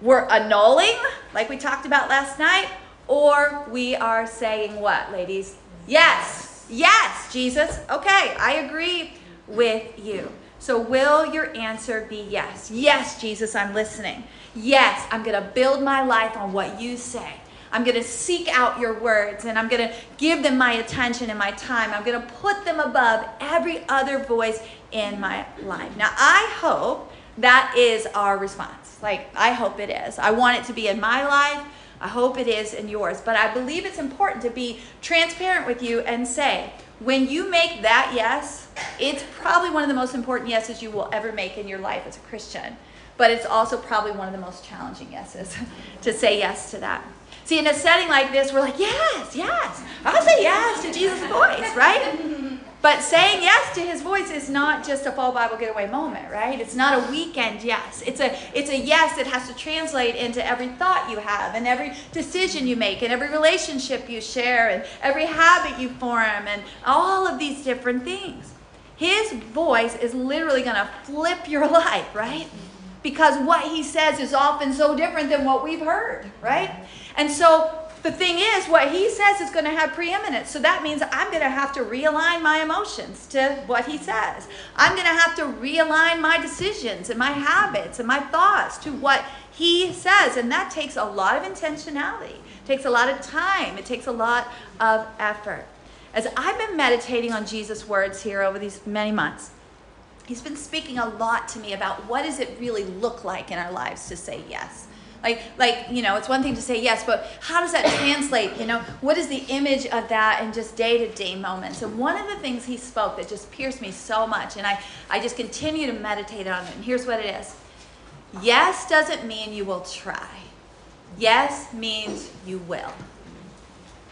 we're annulling, like we talked about last night, or we are saying what, ladies? Yes, yes, Jesus. Okay, I agree with you. So, will your answer be yes? Yes, Jesus, I'm listening. Yes, I'm going to build my life on what you say. I'm going to seek out your words and I'm going to give them my attention and my time. I'm going to put them above every other voice in my life. Now, I hope that is our response. Like, I hope it is. I want it to be in my life. I hope it is in yours. But I believe it's important to be transparent with you and say, when you make that yes, it's probably one of the most important yeses you will ever make in your life as a Christian. But it's also probably one of the most challenging yeses to say yes to that. See, in a setting like this, we're like, yes, yes, I'll say yes to Jesus' voice, right? But saying yes to his voice is not just a fall Bible getaway moment, right? It's not a weekend yes. It's a it's a yes that has to translate into every thought you have and every decision you make and every relationship you share and every habit you form and all of these different things. His voice is literally going to flip your life, right? Because what he says is often so different than what we've heard, right? And so the thing is, what he says is going to have preeminence. So that means I'm going to have to realign my emotions to what he says. I'm going to have to realign my decisions and my habits and my thoughts to what he says. And that takes a lot of intentionality, it takes a lot of time, it takes a lot of effort. As I've been meditating on Jesus' words here over these many months, he's been speaking a lot to me about what does it really look like in our lives to say yes like, like you know, it's one thing to say yes, but how does that translate? You know, what is the image of that in just day to day moments? And one of the things he spoke that just pierced me so much, and I, I just continue to meditate on it. And here's what it is Yes doesn't mean you will try, yes means you will.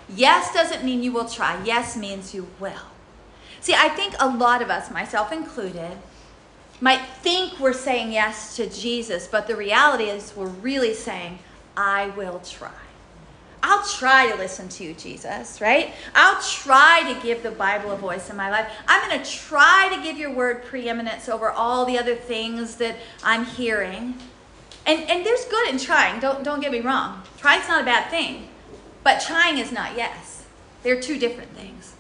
Yes doesn't mean you will try, yes means you will. See, I think a lot of us, myself included, might think we're saying yes to Jesus, but the reality is we're really saying, I will try. I'll try to listen to you, Jesus, right? I'll try to give the Bible a voice in my life. I'm going to try to give your word preeminence over all the other things that I'm hearing. And, and there's good in trying, don't, don't get me wrong. Trying's not a bad thing, but trying is not yes. They're two different things.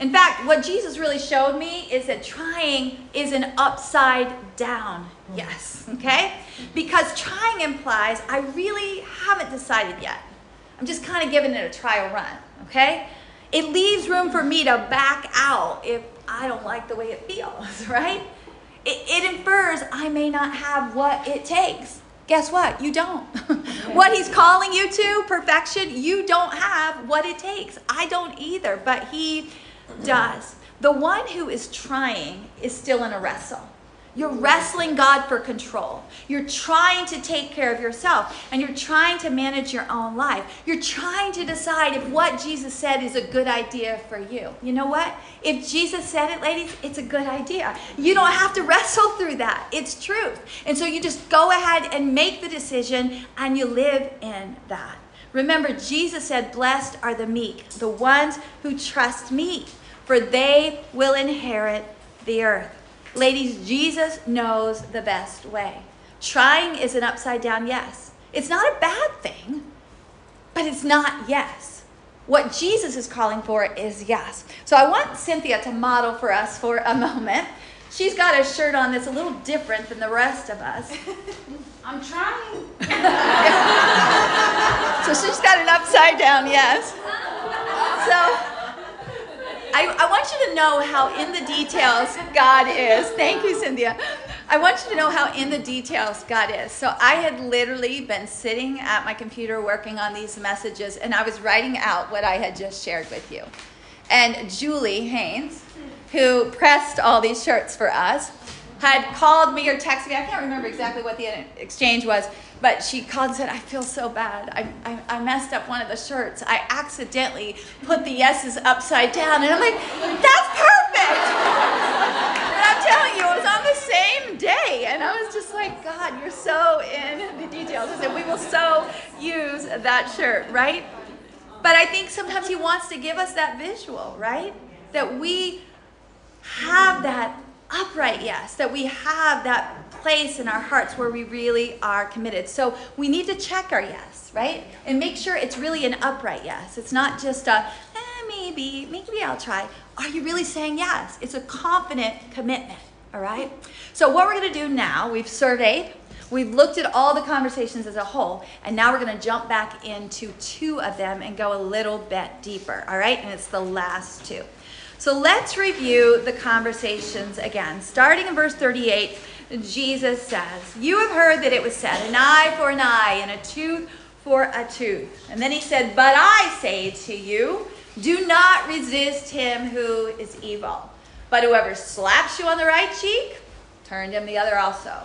In fact, what Jesus really showed me is that trying is an upside down mm. yes, okay? Because trying implies I really haven't decided yet. I'm just kind of giving it a trial run, okay? It leaves room for me to back out if I don't like the way it feels, right? It, it infers I may not have what it takes. Guess what? You don't. what he's calling you to, perfection, you don't have what it takes. I don't either, but he does. The one who is trying is still in a wrestle. You're wrestling God for control. You're trying to take care of yourself and you're trying to manage your own life. You're trying to decide if what Jesus said is a good idea for you. You know what? If Jesus said it, ladies, it's a good idea. You don't have to wrestle through that. It's truth. And so you just go ahead and make the decision and you live in that. Remember, Jesus said, Blessed are the meek, the ones who trust me for they will inherit the earth. Ladies, Jesus knows the best way. Trying is an upside down yes. It's not a bad thing, but it's not yes. What Jesus is calling for is yes. So I want Cynthia to model for us for a moment. She's got a shirt on that's a little different than the rest of us. I'm trying. so she's got an upside down yes. So I, I want you to know how in the details God is. Thank you, Cynthia. I want you to know how in the details God is. So I had literally been sitting at my computer working on these messages, and I was writing out what I had just shared with you. And Julie Haynes, who pressed all these shirts for us, had called me or texted me. I can't remember exactly what the exchange was, but she called and said, I feel so bad. I, I, I messed up one of the shirts. I accidentally put the yeses upside down. And I'm like, that's perfect. and I'm telling you, it was on the same day. And I was just like, God, you're so in the details. I said, we will so use that shirt, right? But I think sometimes he wants to give us that visual, right? That we have that upright yes, that we have that place in our hearts where we really are committed. So we need to check our yes, right? And make sure it's really an upright yes. It's not just a, eh, maybe, maybe I'll try. Are you really saying yes? It's a confident commitment, all right? So what we're going to do now, we've surveyed, we've looked at all the conversations as a whole, and now we're going to jump back into two of them and go a little bit deeper, all right? And it's the last two. So let's review the conversations again. Starting in verse 38, Jesus says, You have heard that it was said, an eye for an eye and a tooth for a tooth. And then he said, But I say to you, do not resist him who is evil. But whoever slaps you on the right cheek, turn him the other also.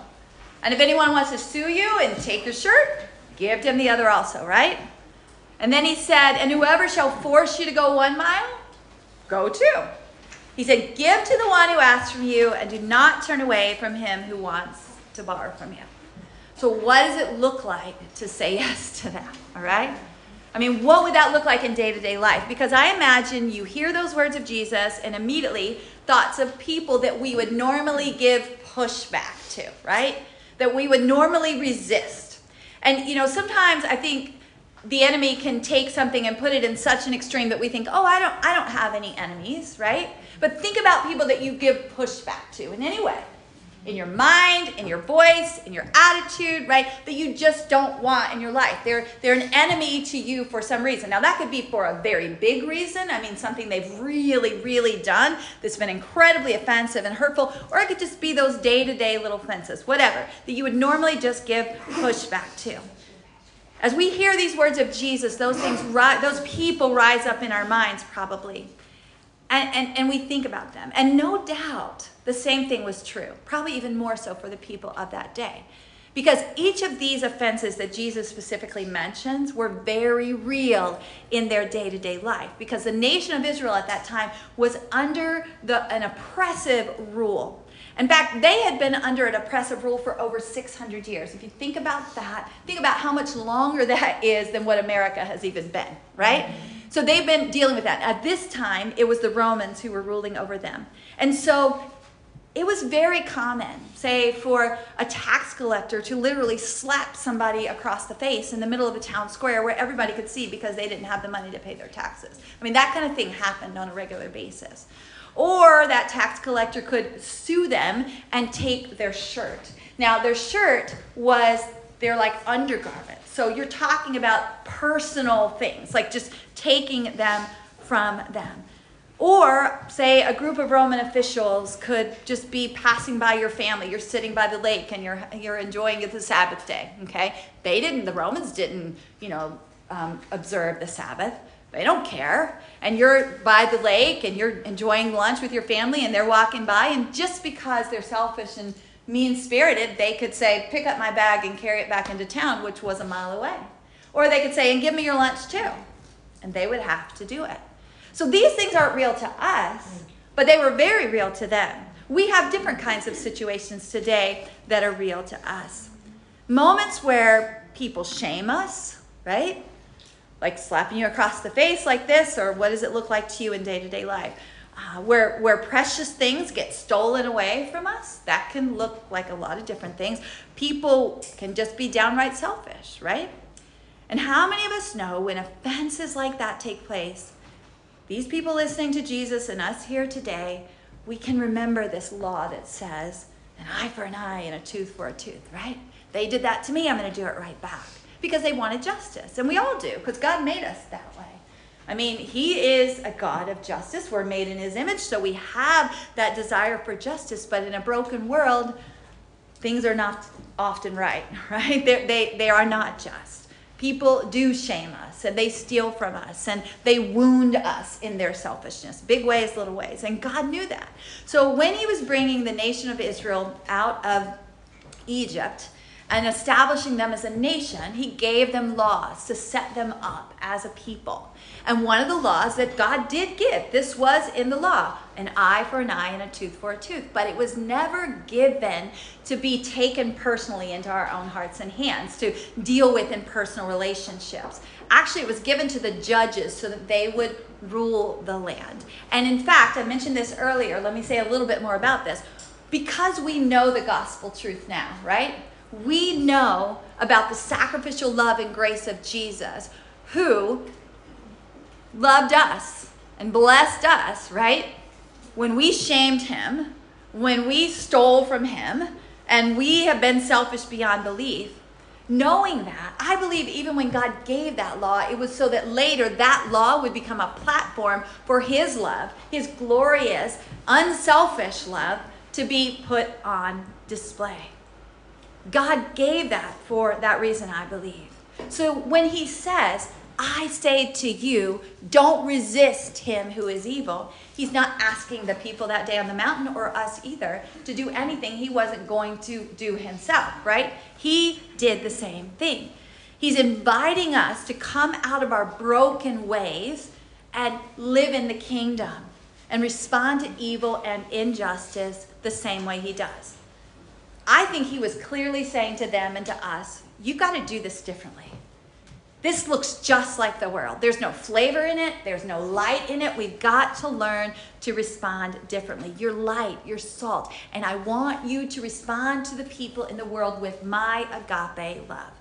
And if anyone wants to sue you and take your shirt, give him the other also, right? And then he said, And whoever shall force you to go one mile, go two. He said, Give to the one who asks from you, and do not turn away from him who wants to borrow from you. So, what does it look like to say yes to that? All right? I mean, what would that look like in day to day life? Because I imagine you hear those words of Jesus and immediately thoughts of people that we would normally give pushback to, right? That we would normally resist. And, you know, sometimes I think the enemy can take something and put it in such an extreme that we think, oh, I don't, I don't have any enemies, right? But think about people that you give pushback to in any way in your mind, in your voice, in your attitude, right? That you just don't want in your life. They're they're an enemy to you for some reason. Now that could be for a very big reason. I mean something they've really really done that's been incredibly offensive and hurtful, or it could just be those day-to-day little fences, whatever, that you would normally just give pushback to. As we hear these words of Jesus, those things those people rise up in our minds probably. And, and, and we think about them. And no doubt the same thing was true, probably even more so for the people of that day. Because each of these offenses that Jesus specifically mentions were very real in their day to day life. Because the nation of Israel at that time was under the, an oppressive rule. In fact, they had been under an oppressive rule for over 600 years. If you think about that, think about how much longer that is than what America has even been, right? So they've been dealing with that. At this time, it was the Romans who were ruling over them. And so it was very common, say, for a tax collector to literally slap somebody across the face in the middle of a town square where everybody could see because they didn't have the money to pay their taxes. I mean, that kind of thing happened on a regular basis. Or that tax collector could sue them and take their shirt. Now, their shirt was their like undergarment. So you're talking about personal things, like just taking them from them. Or, say, a group of Roman officials could just be passing by your family. You're sitting by the lake and you're, you're enjoying the Sabbath day, okay? They didn't, the Romans didn't, you know, um, observe the Sabbath. They don't care. And you're by the lake and you're enjoying lunch with your family and they're walking by, and just because they're selfish and mean spirited, they could say, pick up my bag and carry it back into town, which was a mile away. Or they could say, and give me your lunch too. And they would have to do it. So these things aren't real to us, but they were very real to them. We have different kinds of situations today that are real to us. Moments where people shame us, right? Like slapping you across the face like this, or what does it look like to you in day to day life? uh, where, where precious things get stolen away from us, that can look like a lot of different things. People can just be downright selfish, right? And how many of us know when offenses like that take place, these people listening to Jesus and us here today, we can remember this law that says, an eye for an eye and a tooth for a tooth, right? They did that to me, I'm going to do it right back. Because they wanted justice. And we all do, because God made us that way. I mean, he is a God of justice. We're made in his image, so we have that desire for justice. But in a broken world, things are not often right, right? They're, they, they are not just. People do shame us and they steal from us and they wound us in their selfishness, big ways, little ways. And God knew that. So when he was bringing the nation of Israel out of Egypt, and establishing them as a nation, he gave them laws to set them up as a people. And one of the laws that God did give, this was in the law an eye for an eye and a tooth for a tooth. But it was never given to be taken personally into our own hearts and hands, to deal with in personal relationships. Actually, it was given to the judges so that they would rule the land. And in fact, I mentioned this earlier. Let me say a little bit more about this. Because we know the gospel truth now, right? We know about the sacrificial love and grace of Jesus, who loved us and blessed us, right? When we shamed him, when we stole from him, and we have been selfish beyond belief, knowing that, I believe even when God gave that law, it was so that later that law would become a platform for his love, his glorious, unselfish love to be put on display. God gave that for that reason, I believe. So when he says, I say to you, don't resist him who is evil, he's not asking the people that day on the mountain or us either to do anything he wasn't going to do himself, right? He did the same thing. He's inviting us to come out of our broken ways and live in the kingdom and respond to evil and injustice the same way he does. I think he was clearly saying to them and to us, you've got to do this differently. This looks just like the world. There's no flavor in it, there's no light in it. We've got to learn to respond differently. You're light, you're salt, and I want you to respond to the people in the world with my agape love.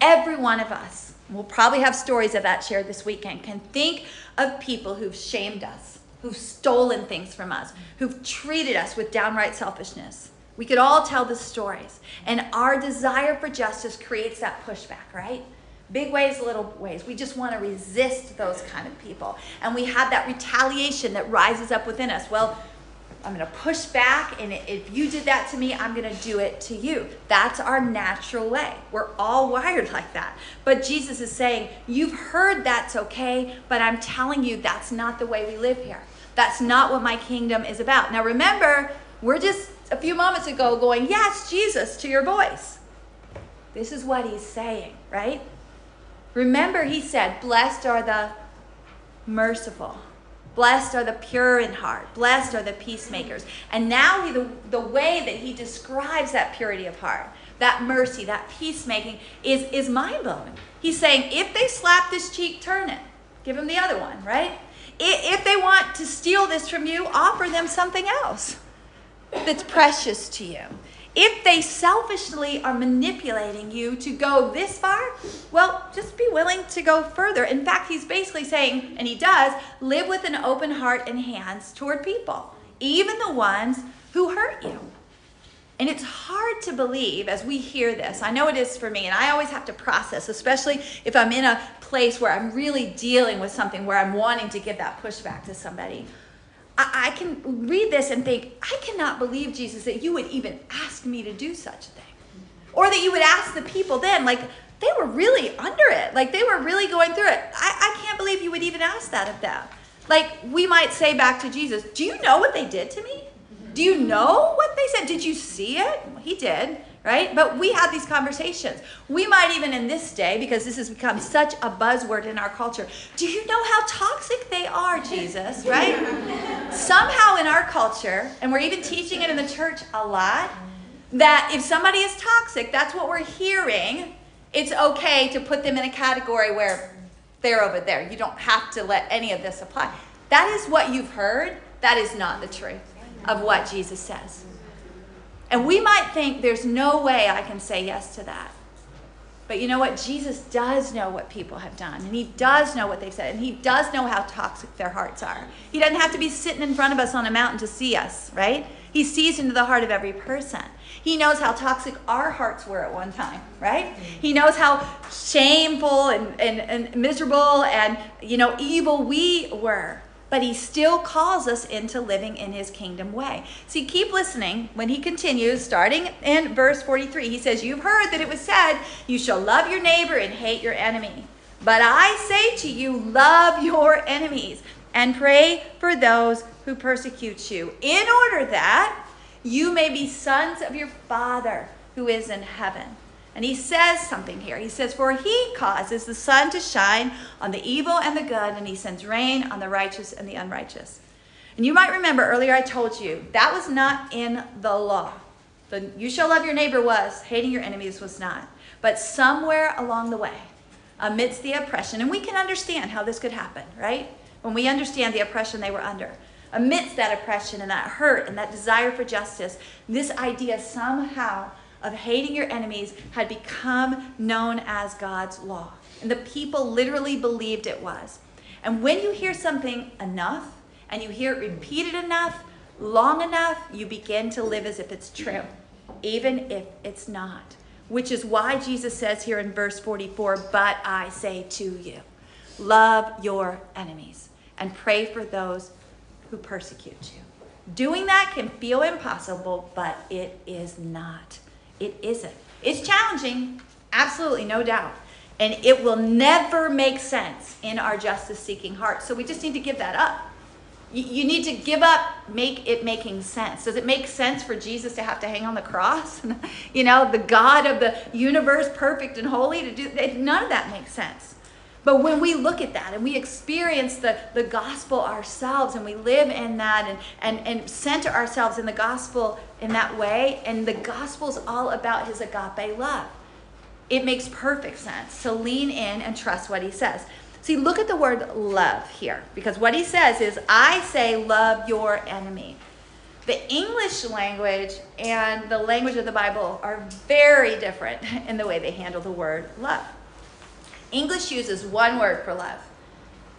Every one of us, we'll probably have stories of that shared this weekend, can think of people who've shamed us, who've stolen things from us, who've treated us with downright selfishness. We could all tell the stories. And our desire for justice creates that pushback, right? Big ways, little ways. We just want to resist those kind of people. And we have that retaliation that rises up within us. Well, I'm going to push back, and if you did that to me, I'm going to do it to you. That's our natural way. We're all wired like that. But Jesus is saying, You've heard that's okay, but I'm telling you that's not the way we live here. That's not what my kingdom is about. Now, remember, we're just a few moments ago going, Yes, Jesus, to your voice. This is what he's saying, right? Remember, he said, Blessed are the merciful. Blessed are the pure in heart. Blessed are the peacemakers. And now he, the, the way that he describes that purity of heart, that mercy, that peacemaking is, is mind blowing. He's saying, if they slap this cheek, turn it. Give them the other one, right? If they want to steal this from you, offer them something else that's precious to you. If they selfishly are manipulating you to go this far, well, just be willing to go further. In fact, he's basically saying, and he does, live with an open heart and hands toward people, even the ones who hurt you. And it's hard to believe as we hear this. I know it is for me, and I always have to process, especially if I'm in a place where I'm really dealing with something where I'm wanting to give that pushback to somebody. I, I can read this and think, I cannot believe, Jesus, that you would even ask me to do such a thing. Or that you would ask the people then, like, they were really under it. Like, they were really going through it. I, I can't believe you would even ask that of them. Like, we might say back to Jesus, Do you know what they did to me? Do you know what they said? Did you see it? Well, he did right? But we have these conversations. We might even in this day, because this has become such a buzzword in our culture, do you know how toxic they are, Jesus, right? Somehow in our culture, and we're even teaching it in the church a lot, that if somebody is toxic, that's what we're hearing. It's okay to put them in a category where they're over there. You don't have to let any of this apply. That is what you've heard. That is not the truth of what Jesus says. And we might think there's no way I can say yes to that. But you know what? Jesus does know what people have done, and He does know what they've said, and He does know how toxic their hearts are. He doesn't have to be sitting in front of us on a mountain to see us, right? He sees into the heart of every person. He knows how toxic our hearts were at one time, right? He knows how shameful and, and, and miserable and, you know, evil we were but he still calls us into living in his kingdom way. See, keep listening when he continues, starting in verse 43. He says, You've heard that it was said, You shall love your neighbor and hate your enemy. But I say to you, love your enemies and pray for those who persecute you, in order that you may be sons of your Father who is in heaven. And he says something here. He says, For he causes the sun to shine on the evil and the good, and he sends rain on the righteous and the unrighteous. And you might remember earlier I told you that was not in the law. The you shall love your neighbor was, hating your enemies was not. But somewhere along the way, amidst the oppression, and we can understand how this could happen, right? When we understand the oppression they were under. Amidst that oppression and that hurt and that desire for justice, this idea somehow of hating your enemies had become known as God's law. And the people literally believed it was. And when you hear something enough and you hear it repeated enough, long enough, you begin to live as if it's true, even if it's not. Which is why Jesus says here in verse 44 But I say to you, love your enemies and pray for those who persecute you. Doing that can feel impossible, but it is not. It isn't. It's challenging, absolutely, no doubt. And it will never make sense in our justice seeking heart. So we just need to give that up. You, need to give up make it making sense. Does it make sense for Jesus to have to hang on the cross? you know, the God of the universe, perfect and holy, to do none of that makes sense. But when we look at that and we experience the, the gospel ourselves and we live in that and, and, and center ourselves in the gospel in that way, and the gospel's all about his agape love, it makes perfect sense to lean in and trust what he says. See, look at the word love here, because what he says is, I say, love your enemy. The English language and the language of the Bible are very different in the way they handle the word love. English uses one word for love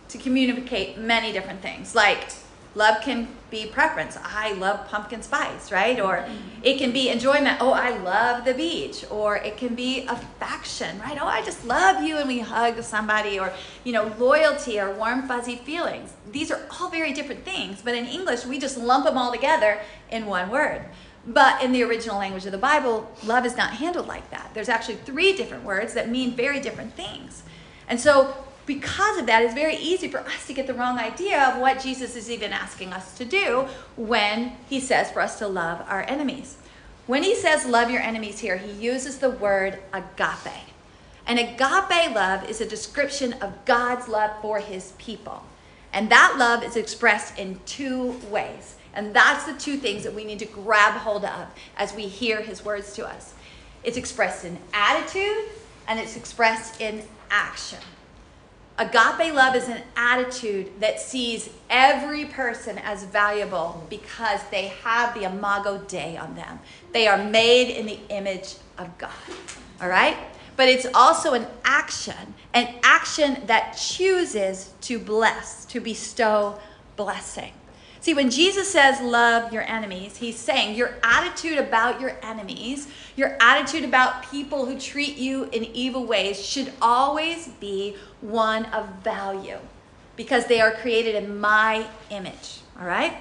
to communicate many different things, like Love can be preference. I love pumpkin spice, right? Or mm-hmm. it can be enjoyment. Oh, I love the beach. Or it can be affection, right? Oh, I just love you and we hug somebody. Or, you know, loyalty or warm, fuzzy feelings. These are all very different things, but in English, we just lump them all together in one word. But in the original language of the Bible, love is not handled like that. There's actually three different words that mean very different things. And so because of that, it's very easy for us to get the wrong idea of what Jesus is even asking us to do when he says for us to love our enemies. When he says love your enemies here, he uses the word agape. And agape love is a description of God's love for his people. And that love is expressed in two ways. And that's the two things that we need to grab hold of as we hear his words to us. It's expressed in attitude and it's expressed in action. Agape love is an attitude that sees every person as valuable because they have the imago Dei on them. They are made in the image of God. All right? But it's also an action, an action that chooses to bless, to bestow blessing. See, when Jesus says love your enemies, he's saying your attitude about your enemies, your attitude about people who treat you in evil ways should always be one of value because they are created in my image, all right?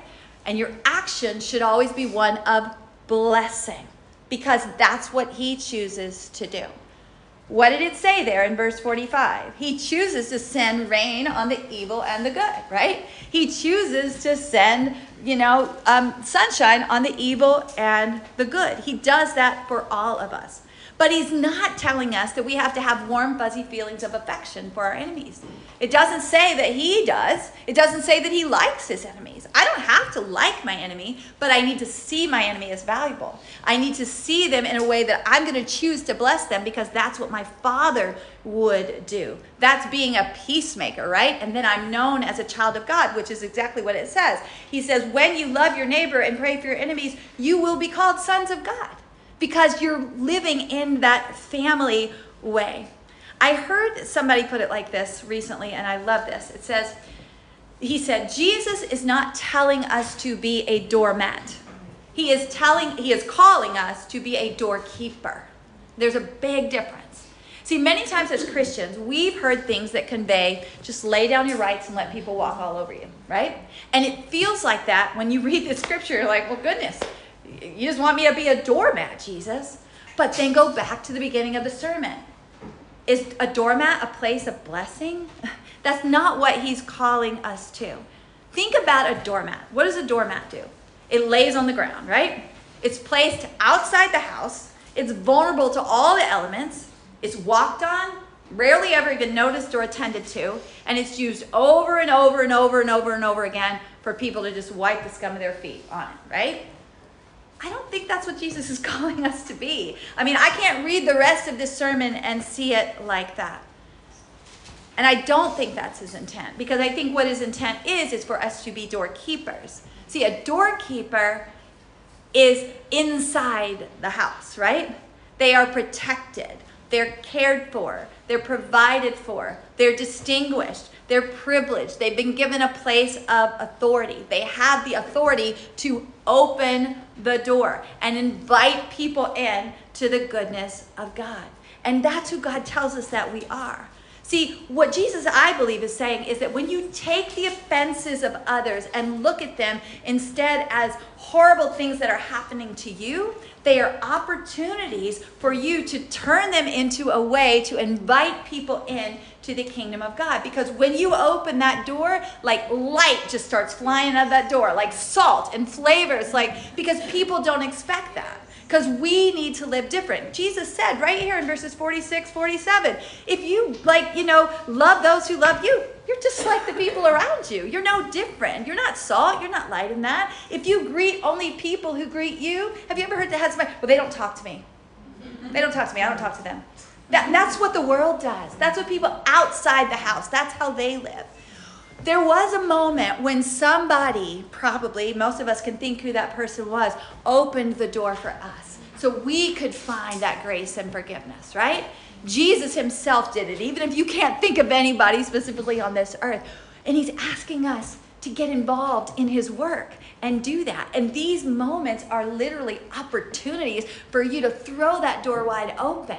And your action should always be one of blessing because that's what he chooses to do. What did it say there in verse 45? He chooses to send rain on the evil and the good, right? He chooses to send, you know, um, sunshine on the evil and the good. He does that for all of us. But he's not telling us that we have to have warm, fuzzy feelings of affection for our enemies. It doesn't say that he does. It doesn't say that he likes his enemies. I don't have to like my enemy, but I need to see my enemy as valuable. I need to see them in a way that I'm going to choose to bless them because that's what my father would do. That's being a peacemaker, right? And then I'm known as a child of God, which is exactly what it says. He says, When you love your neighbor and pray for your enemies, you will be called sons of God because you're living in that family way. I heard somebody put it like this recently, and I love this. It says, He said, Jesus is not telling us to be a doormat. He is telling, he is calling us to be a doorkeeper. There's a big difference. See, many times as Christians, we've heard things that convey just lay down your rights and let people walk all over you, right? And it feels like that when you read the scripture, you're like, well, goodness, you just want me to be a doormat, Jesus. But then go back to the beginning of the sermon. Is a doormat a place of blessing? That's not what he's calling us to. Think about a doormat. What does a doormat do? It lays on the ground, right? It's placed outside the house. It's vulnerable to all the elements. It's walked on, rarely ever even noticed or attended to, and it's used over and over and over and over and over again for people to just wipe the scum of their feet on it, right? I don't think that's what Jesus is calling us to be. I mean, I can't read the rest of this sermon and see it like that. And I don't think that's his intent because I think what his intent is is for us to be doorkeepers. See, a doorkeeper is inside the house, right? They are protected, they're cared for, they're provided for, they're distinguished, they're privileged, they've been given a place of authority. They have the authority to open the door and invite people in to the goodness of God. And that's who God tells us that we are. See, what Jesus, I believe, is saying is that when you take the offenses of others and look at them instead as horrible things that are happening to you, they are opportunities for you to turn them into a way to invite people in to the kingdom of God. Because when you open that door, like light just starts flying out of that door, like salt and flavors, like because people don't expect that because we need to live different. Jesus said right here in verses 46, 47, if you like, you know, love those who love you, you're just like the people around you. You're no different. You're not salt. You're not light in that. If you greet only people who greet you, have you ever heard that has my, well, they don't talk to me. They don't talk to me. I don't talk to them. That, that's what the world does. That's what people outside the house, that's how they live. There was a moment when somebody, probably, most of us can think who that person was, opened the door for us so we could find that grace and forgiveness, right? Jesus himself did it, even if you can't think of anybody specifically on this earth. And he's asking us to get involved in his work and do that. And these moments are literally opportunities for you to throw that door wide open.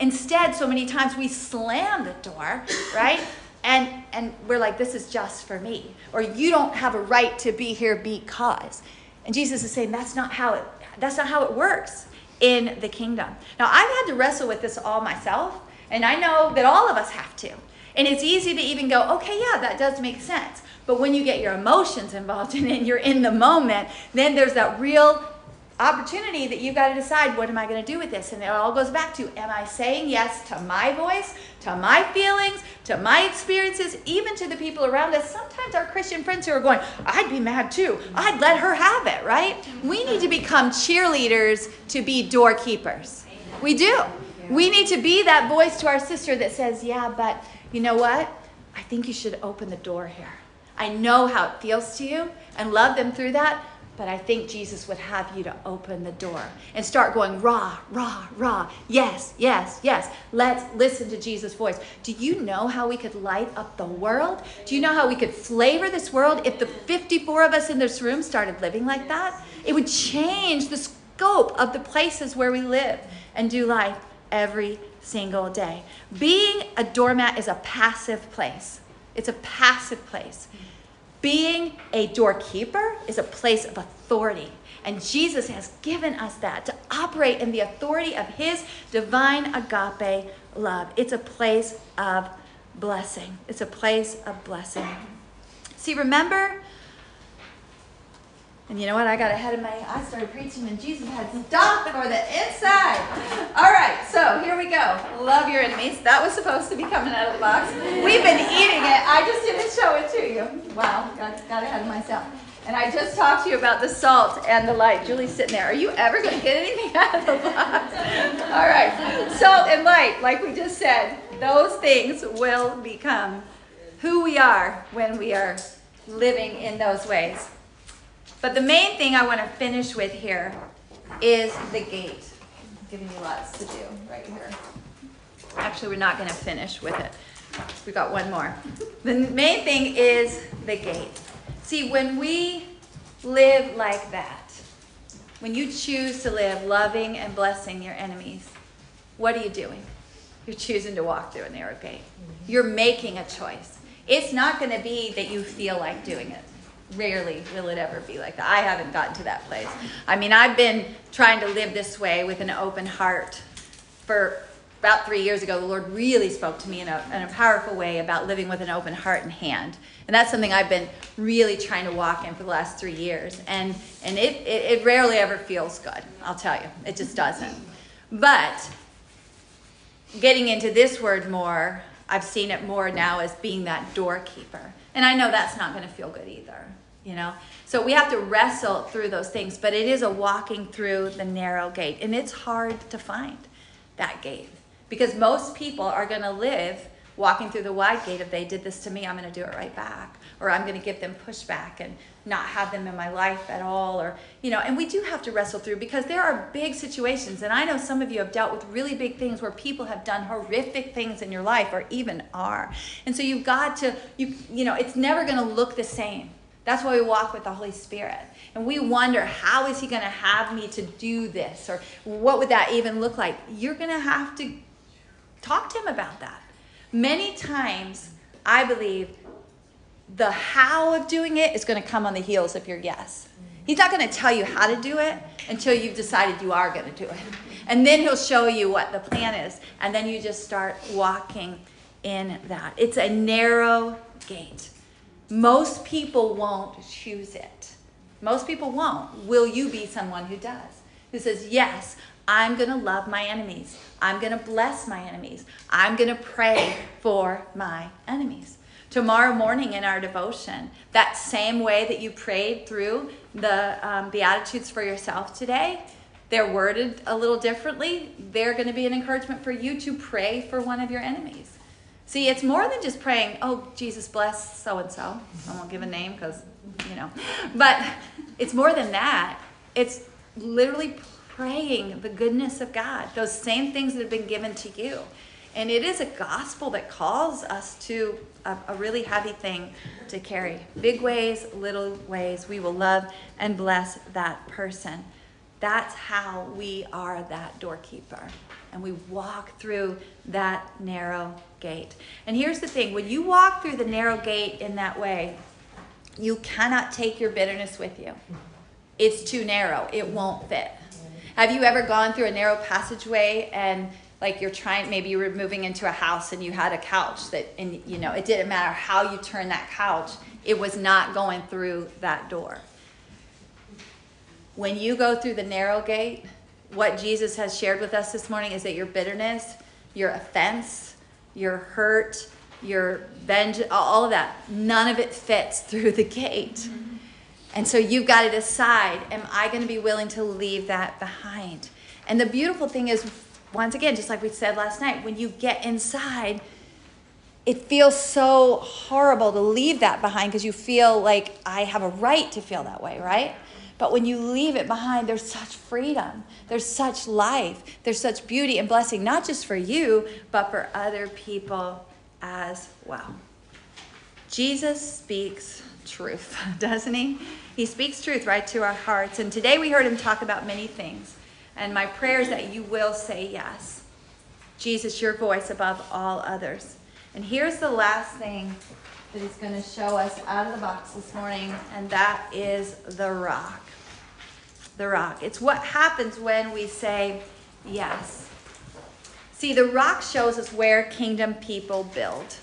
Instead, so many times we slam the door, right? and and we're like this is just for me. Or you don't have a right to be here because. And jesus is saying that's not how it that's not how it works in the kingdom. Now i've had to wrestle with this all myself and i know that all of us have to. And it's easy to even go okay yeah that does make sense. But when you get your emotions involved in it and you're in the moment then there's that real opportunity that you've got to decide what am I going to do with this? And it all goes back to am I saying yes to my voice, to my feelings, to my experiences, even to the people around us? Sometimes our Christian friends who are going, I'd be mad too. I'd let her have it, right? We need to become cheerleaders to be doorkeepers. We do. We need to be that voice to our sister that says, Yeah, but you know what? I think you should open the door here. I know how it feels to you and love them through that but I think Jesus would have you to open the door and start going rah, rah, rah. Yes, yes, yes. Let's listen to Jesus' voice. Do you know how we could light up the world? Do you know how we could flavor this world if the 54 of us in this room started living like that? It would change the scope of the places where we live and do life every single day. Being a doormat is a passive place. It's a passive place. Being a doorkeeper is a place of authority. And Jesus has given us that to operate in the authority of his divine agape love. It's a place of blessing. It's a place of blessing. See, remember and you know what? I got ahead of my. I started preaching, and Jesus had stuff for the inside. All right, so here we go. Love your enemies. That was supposed to be coming out of the box. We've been eating it. I just didn't show it to you. Wow, got, got ahead of myself. And I just talked to you about the salt and the light. Julie's sitting there. Are you ever going to get anything out of the box? All right, salt and light, like we just said, those things will become who we are when we are living in those ways. But the main thing I want to finish with here is the gate. I'm giving you lots to do right here. Actually, we're not going to finish with it. We got one more. The main thing is the gate. See, when we live like that, when you choose to live loving and blessing your enemies, what are you doing? You're choosing to walk through a narrow gate. You're making a choice. It's not going to be that you feel like doing it rarely will it ever be like that. I haven't gotten to that place. I mean, I've been trying to live this way with an open heart for about three years ago. The Lord really spoke to me in a, in a powerful way about living with an open heart and hand. And that's something I've been really trying to walk in for the last three years. And, and it, it, it rarely ever feels good, I'll tell you. It just doesn't. But getting into this word more, I've seen it more now as being that doorkeeper. And I know that's not going to feel good either you know? So we have to wrestle through those things but it is a walking through the narrow gate and it's hard to find that gate because most people are going to live walking through the wide gate if they did this to me i'm going to do it right back or i'm going to give them pushback and not have them in my life at all or you know and we do have to wrestle through because there are big situations and i know some of you have dealt with really big things where people have done horrific things in your life or even are and so you've got to you you know it's never going to look the same that's why we walk with the Holy Spirit. And we wonder, how is He going to have me to do this? Or what would that even look like? You're going to have to talk to Him about that. Many times, I believe the how of doing it is going to come on the heels of your yes. He's not going to tell you how to do it until you've decided you are going to do it. And then he'll show you what the plan is. And then you just start walking in that. It's a narrow gate. Most people won't choose it. Most people won't. Will you be someone who does? Who says, Yes, I'm going to love my enemies. I'm going to bless my enemies. I'm going to pray for my enemies. Tomorrow morning in our devotion, that same way that you prayed through the um, Beatitudes for yourself today, they're worded a little differently. They're going to be an encouragement for you to pray for one of your enemies. See, it's more than just praying, oh, Jesus bless so and so. I won't give a name because, you know. But it's more than that. It's literally praying the goodness of God, those same things that have been given to you. And it is a gospel that calls us to a, a, really heavy thing to carry. Big ways, little ways, we will love and bless that person. That's how we are that doorkeeper. And we walk through that narrow gate. And here's the thing when you walk through the narrow gate in that way, you cannot take your bitterness with you. It's too narrow, it won't fit. Have you ever gone through a narrow passageway and like you're trying maybe you were moving into a house and you had a couch that and you know it didn't matter how you turned that couch it was not going through that door when you go through the narrow gate what jesus has shared with us this morning is that your bitterness your offense your hurt your vengeance all of that none of it fits through the gate mm-hmm. and so you've got to decide am i going to be willing to leave that behind and the beautiful thing is once again, just like we said last night, when you get inside, it feels so horrible to leave that behind because you feel like I have a right to feel that way, right? But when you leave it behind, there's such freedom, there's such life, there's such beauty and blessing, not just for you, but for other people as well. Jesus speaks truth, doesn't he? He speaks truth right to our hearts. And today we heard him talk about many things. And my prayer is that you will say yes. Jesus, your voice above all others. And here's the last thing that he's going to show us out of the box this morning, and that is the rock. The rock. It's what happens when we say yes. See, the rock shows us where kingdom people build.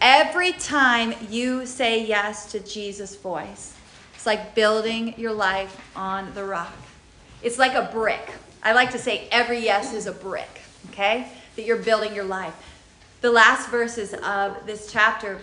Every time you say yes to Jesus' voice, it's like building your life on the rock. It's like a brick. I like to say every yes is a brick, okay? That you're building your life. The last verses of this chapter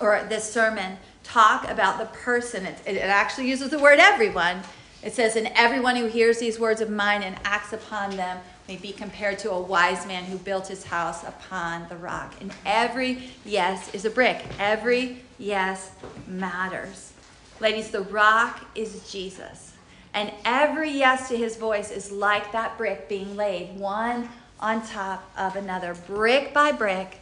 or this sermon talk about the person. It, it actually uses the word everyone. It says, And everyone who hears these words of mine and acts upon them may be compared to a wise man who built his house upon the rock. And every yes is a brick. Every yes matters. Ladies, the rock is Jesus. And every yes to his voice is like that brick being laid one on top of another, brick by brick,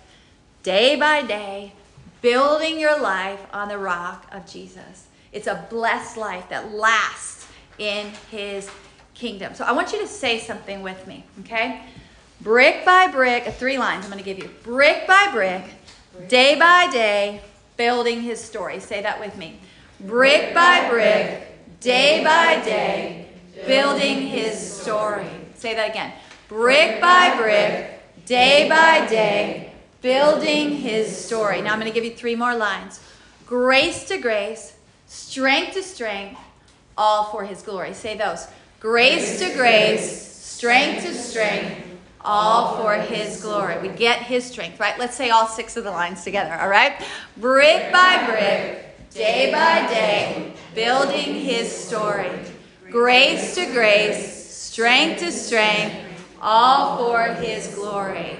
day by day, building your life on the rock of Jesus. It's a blessed life that lasts in his kingdom. So I want you to say something with me, okay? Brick by brick, uh, three lines I'm going to give you. Brick by brick, day by day, building his story. Say that with me. Brick by brick, day by day, building his story. Say that again. Brick by brick, day by day, building his story. Now I'm going to give you three more lines. Grace to grace, strength to strength, all for his glory. Say those. Grace to grace, strength to strength, all for his glory. We get his strength, right? Let's say all six of the lines together, all right? Brick by brick, day by day, building his story. Grace to grace, strength to strength, all for his glory.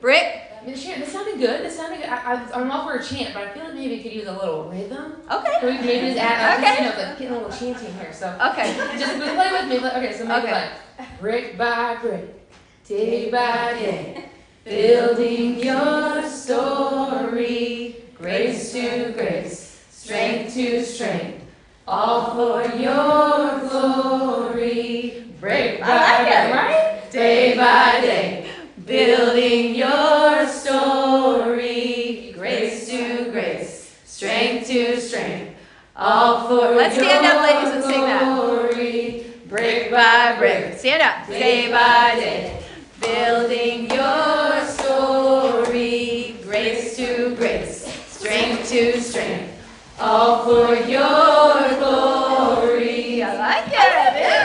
Brick? This sounded good. This sounded good. I, I, am all for a chant, but I feel like maybe we could use a little rhythm. Okay. We maybe just add, uh, okay. you know, like getting a little chanting here. So okay, just play with me. Okay, so maybe okay. like brick by brick, day by day, building your story, grace to grace, strength to strength all for your glory. Break by like it, right? Day by day, Building your story, grace to grace, strength to strength, all for Let's stand up, ladies, and sing that. Brick by brick, stand up. Day by day, building your story, grace to grace, strength to strength, all for your glory. I like it.